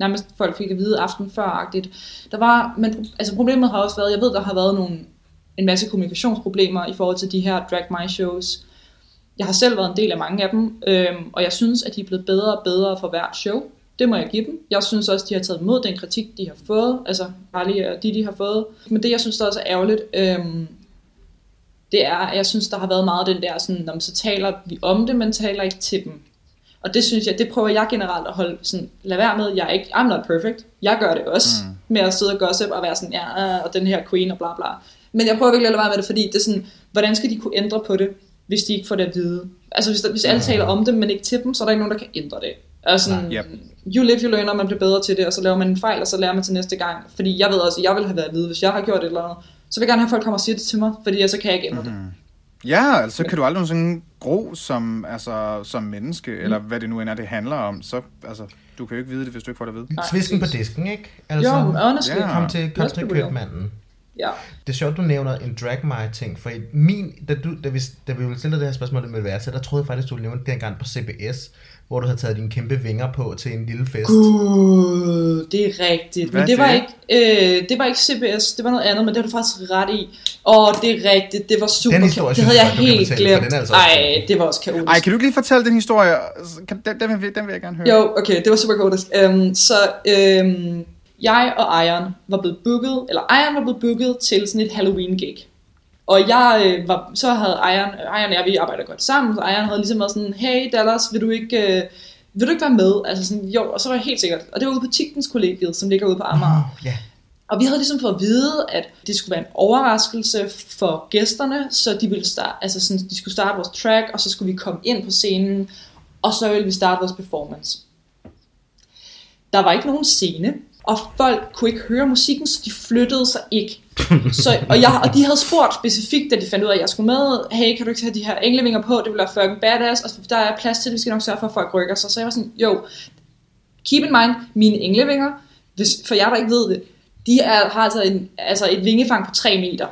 nærmest folk fik at vide aften før-agtigt. Der var, men altså problemet har også været, jeg ved, der har været nogle, en masse kommunikationsproblemer i forhold til de her Drag My shows. Jeg har selv været en del af mange af dem, øhm, og jeg synes, at de er blevet bedre og bedre for hvert show. Det må jeg give dem. Jeg synes også, at de har taget imod den kritik, de har fået. Altså, Harley og de, de har fået. Men det, jeg synes, der også er ærgerligt, øhm, det er, at jeg synes, der har været meget den der, sådan, når så taler vi om det, men taler ikke til dem. Og det synes jeg, det prøver jeg generelt at holde sådan, lad være med, jeg er ikke, I'm not perfect. Jeg gør det også, mm. med at sidde og gossip og være sådan, ja, og den her queen og bla bla. Men jeg prøver virkelig at lade være med det, fordi det er sådan, hvordan skal de kunne ændre på det, hvis de ikke får det at vide? Altså hvis, der, hvis alle taler om det, men ikke til dem, så er der ikke nogen, der kan ændre det. Altså sådan, yep. you live, you learn, og man bliver bedre til det, og så laver man en fejl, og så lærer man til næste gang. Fordi jeg ved også, at jeg vil have været at vide, hvis jeg har gjort et eller andet. Så vil jeg gerne have, at folk kommer og siger det til mig, fordi så kan jeg ikke ændre mm-hmm. det. Ja, altså kan du aldrig nogensinde gro som, altså, som menneske, mm. eller hvad det nu end er, det handler om. Så, altså, du kan jo ikke vide det, hvis du ikke får det at vide. Nej, Svisken på præcis. disken, ikke? Altså, Jo, honestly. Ja. kom til, kom til købmanden. Ja. Det er sjovt, du nævner en drag my ting, for i min, da, du, da, vi, da vi ville stille det her spørgsmål med værelse, der troede jeg faktisk, du ville nævne det engang på CBS, hvor du havde taget dine kæmpe vinger på til en lille fest. Gud, det er rigtigt. Hvad Men det er var, det? ikke, øh, det var ikke CBS, det var noget andet, men det var du faktisk ret i. Åh, det er rigtigt, det var super Den historie Det havde jeg jeg helt fortælle, glemt. den er altså Ej, det var også kaotisk. Ej, kan du ikke lige fortælle den historie? Kan, den, den, vil, den vil jeg gerne høre. Jo, okay, det var super kaotisk. Um, så um, jeg og Ejeren var blevet booket, eller Ejeren var blevet booket til sådan et Halloween-gig. Og jeg øh, var, så havde Ejeren, Ejeren og jeg, vi arbejder godt sammen, så Ejeren havde ligesom været sådan, hey Dallas, vil du ikke, øh, vil du ikke være med? Altså sådan, jo, og så var jeg helt sikkert. Og det var ude på Tigtens kollegiet, som ligger ude på Amager. Ja. Og vi havde ligesom fået at vide, at det skulle være en overraskelse for gæsterne, så de, ville starte, altså sådan, de skulle starte vores track, og så skulle vi komme ind på scenen, og så ville vi starte vores performance. Der var ikke nogen scene, og folk kunne ikke høre musikken, så de flyttede sig ikke. Så, og, jeg, og de havde spurgt specifikt, da de fandt ud af, at jeg skulle med, hey, kan du ikke tage de her englevinger på, det ville være fucking badass, og der er plads til det, vi skal nok sørge for, at folk rykker sig. Så jeg var sådan, jo, keep in mind, mine englevinger, hvis, for jer der ikke ved det, de er, har altså, en, altså et vingefang på 3 meter.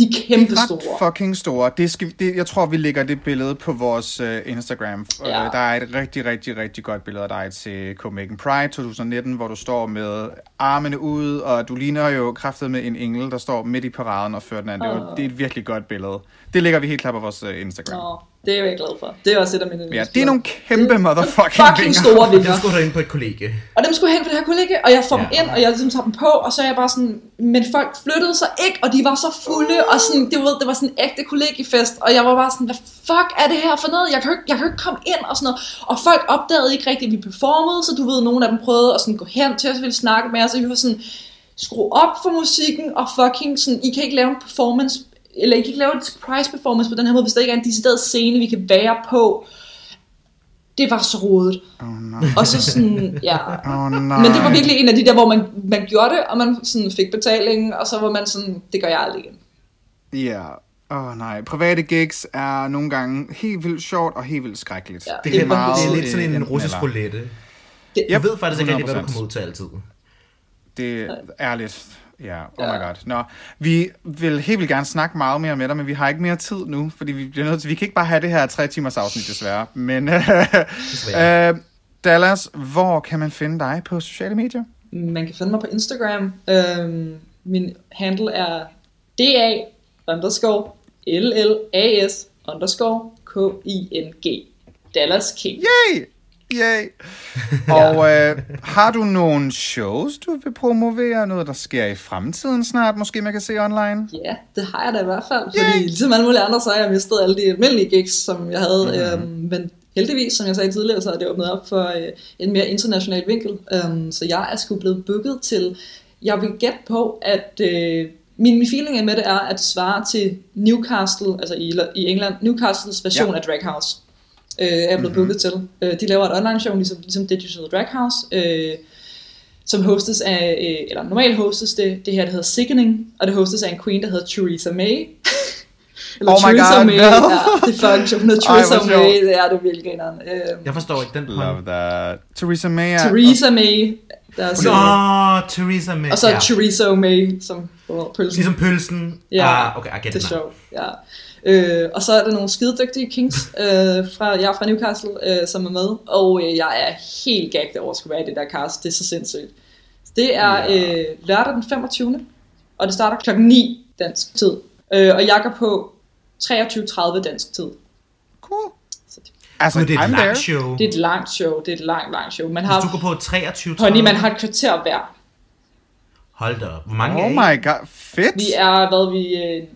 De er kæmpe store. Fucking store. Det skal, det, jeg tror, vi lægger det billede på vores uh, Instagram. Ja. Uh, der er et rigtig, rigtig, rigtig godt billede af dig til Copenhagen Pride 2019, hvor du står med armene ud, og du ligner jo kraftet med en engel, der står midt i paraden og fører den anden. Det, er jo- Åh. det er et virkelig godt billede. Det lægger vi helt klart på vores uh, Instagram. Nå, det er jeg glad for. Det er også et af mine Ja, det er nogle kæmpe motherfucking fucking vinger. store Jeg vinger. skulle ind på et kollega. Og dem skulle hen på det her kollega, og jeg får dem Ja. ind, og jeg ligesom tager dem på, og så er jeg bare sådan, men folk flyttede sig ikke, og de var så fulde, og sådan, det, ved, det var sådan en ægte kollegiefest, og jeg var bare sådan, hvad fuck er det her for noget? Jeg kan ikke, jeg kan ikke komme ind, og sådan noget. Og folk opdagede ikke rigtigt, at vi performede, så du ved, nogle af dem prøvede at sådan gå hen til os og ville snakke med os, og vi var sådan, skru op for musikken, og fucking sådan, I kan ikke lave en performance, eller I kan ikke lave en surprise performance på den her måde, hvis der ikke er en decideret scene, vi kan være på. Det var så rodet. Oh, nej. Og så sådan, ja. Oh. Men det var virkelig en af de der, hvor man, man gjorde det, og man sådan fik betalingen, og så var man sådan, det gør jeg aldrig igen. Ja. Åh oh, nej, private gigs er nogle gange helt vildt sjovt og helt vildt skrækkeligt. Ja, Det, Det det, er er, det er meget, lidt sådan en øh, russisk enten roulette. Det, Jeg ved faktisk ikke hvad du 100%. kommer ud til altid. Det er ærligt. Ja, oh Ja. my god. Nå, vi vil helt vildt gerne snakke meget mere med dig, men vi har ikke mere tid nu, fordi vi bliver nødt til, vi kan ikke bare have det her tre timers afsnit desværre. Men øh, Dallas, hvor kan man finde dig på sociale medier? man kan finde mig på Instagram. Øhm, min handle er DA underscore LLAS underscore K-I-N-G. Dallas King. Yay! Yay! Og øh, har du nogle shows, du vil promovere? Noget, der sker i fremtiden snart, måske man kan se online? Ja, det har jeg da i hvert fald. Fordi ligesom alle mulige andre, så har jeg mistet alle de almindelige gigs, som jeg havde. Mm. Øhm, men heldigvis, som jeg sagde tidligere, så er det åbnet op for øh, en mere international vinkel. Øhm, så jeg er sgu blevet booket til... Jeg vil gætte på, at... Øh, min, min feeling med det er, at det svarer til Newcastle, altså i, i England, Newcastles version Ja. ja. af Drag House. Øh, er blevet mm-hmm. booket til. Øh, de laver et online show, ligesom, ligesom Digital Drag House. Øh, som hostes af, øh, eller normalt hostes det, det her, der hedder Sickening, og det hostes af en queen, der hedder Theresa May. eller Oh my Theresa God, May, no. ja, det er fucking sjovt. Hun hedder Ej, Theresa sjovt. May, det er det virkelig grineren. Øh, Jeg forstår ikke den Love that. Theresa May er... Theresa May, der er Nå, så, Theresa May. og så ja. Theresa May, som oh, pølsen. Ligesom pølsen. Ja, ah, okay, I get det er sjovt, ja. Øh, og så er der nogle skidedygtige kings, øh, fra, jeg er fra Newcastle, øh, som er med, og øh, jeg er helt gagged over at skulle være i det der cast, det er så sindssygt. Det er øh, lørdag den 25. Og det starter klokken 9 dansk tid, øh, og jeg går på 23.30 dansk tid. Cool. Så det, Altså, det er et I'm there. langt show. det er et langt show, det er et langt, langt show. Man Hvis du har, går på 23 honey, man har et kvarter hver. Hold da op. Hvor mange Oh er I? my god, fedt. Vi er, hvad vi, øh,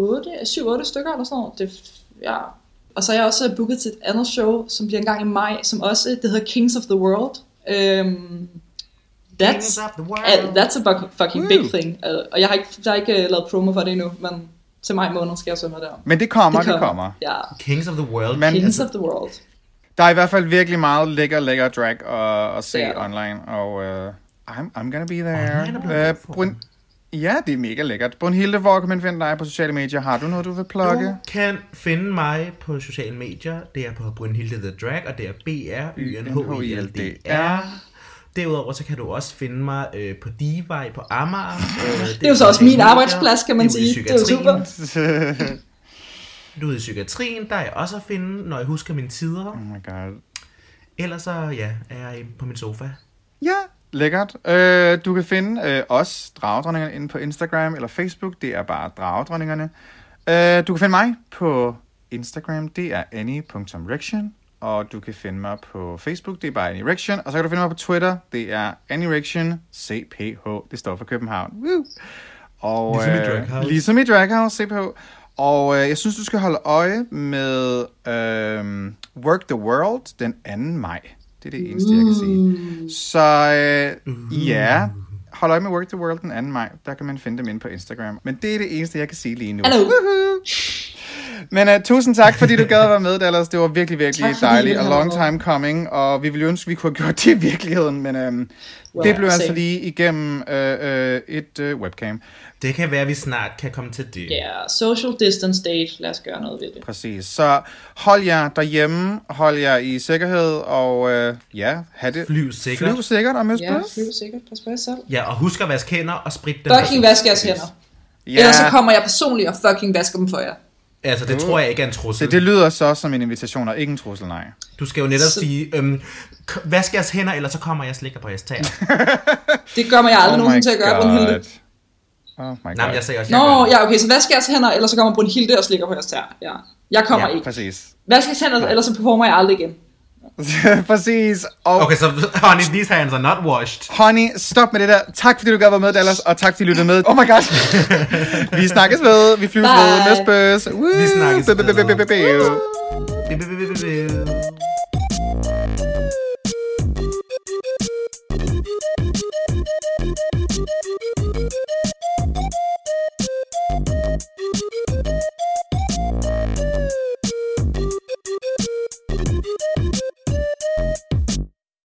8, 7-8 stykker eller sådan noget. Det, ja. Og så er jeg også booket til et andet show, som bliver en gang i maj, som også, det hedder Kings of the World. Um, that's, Kings of the world. uh, that's a fucking, fucking Woo. big thing. Uh, og jeg har ikke, der er ikke uh, lavet promo for det endnu, men til maj måned skal jeg så med der. Men det kommer, det kommer. Ja, Kings of the World. Men Kings altså, of the World. der er i hvert fald virkelig meget lækker, lækker drag at, at se Det der. online, og uh, I'm, I'm gonna be there. Er blevet Ja, det er mega lækkert. Brunhilde, hvor kan man finde dig på sociale medier? Har du noget, du vil plukke? Du kan finde mig på sociale medier. Det er på Brynhilde The Drag, og det er B-R-Y-N-H-I-L-D-R. Derudover så kan du også finde mig øh, på Divej på Amager. Øh, Det er jo så også min arbejdsplads, kan man i sige. Det er jo super. Du er i psykiatrien, der er jeg også at finde, når jeg husker mine tider. Oh my god. Ellers så, ja, er jeg på min sofa. Lækkert. Øh, du kan finde øh, os, Dragedronningerne, inde på Instagram eller Facebook. Det er bare Dragedronningerne. Øh, du kan finde mig på Instagram. Det er annie.rection. Og du kan finde mig på Facebook. Det er bare Annie Og så kan du finde mig på Twitter. Det er Annie CPH. Det står for København. Woo! Og, Ligesom i øh, Draghouse. Ligesom i Draghouse, CPH. Og øh, jeg synes, du skal holde øje med øh, Work the World den 2. maj. Det er det eneste, jeg kan sige. Så øh, ja, hold øje med Work the World den 2. maj. Der kan man finde dem inde på Instagram. Men det er det eneste, jeg kan sige lige nu. Hallo. Men uh, tusind tak, fordi du gad at være med, Dallas. Det var virkelig, virkelig Tak, dejligt. A long time coming. Og vi ville ønske, vi kunne have gjort det i virkeligheden. Men um, Well, det blev altså same. lige igennem uh, uh, et uh, webcam. Det kan være, at vi snart kan komme til det. Ja, social distance date. Lad os gøre noget ved det. Præcis. Så hold jer derhjemme. Hold jer i sikkerhed. Og uh, ja, have det. Flyv sikkert. Flyv sikkert og møs Ja, ja, flyv sikkert. Pas på jer selv. Ja, og husk at vaske hænder og sprit dem. Fucking vask jeres hænder. Ja, Ellers så kommer jeg personligt og fucking vasker dem for jer. Altså, det tror jeg ikke er en trussel. så det lyder så som en invitation, og ikke en trussel, nej. Du skal jo netop Så- sige, øhm, vask jeres hænder, ellers så kommer jeg og slikker på jeres tæer. Det gør mig jeg aldrig Oh nogensinde til at gøre, Brunhilde. Oh my god. Nej, jeg sagde også, jeg Nå, det. ja, okay, så vask jeres hænder, ellers så kommer Brunhilde og slikker på jeres tær. Ja. Jeg kommer Ja, ikke. Præcis. Vask jeres hænder, ellers så performer jeg aldrig igen. Præcis. Og okay, så so, honey, these hands are not washed. Honey, stop med det der. Tak fordi du gad med, Dallas, og tak fordi du lyttede med. Oh my gosh. vi snakkes ved. Vi flyver ved. Næstbøs. Vi snakkes.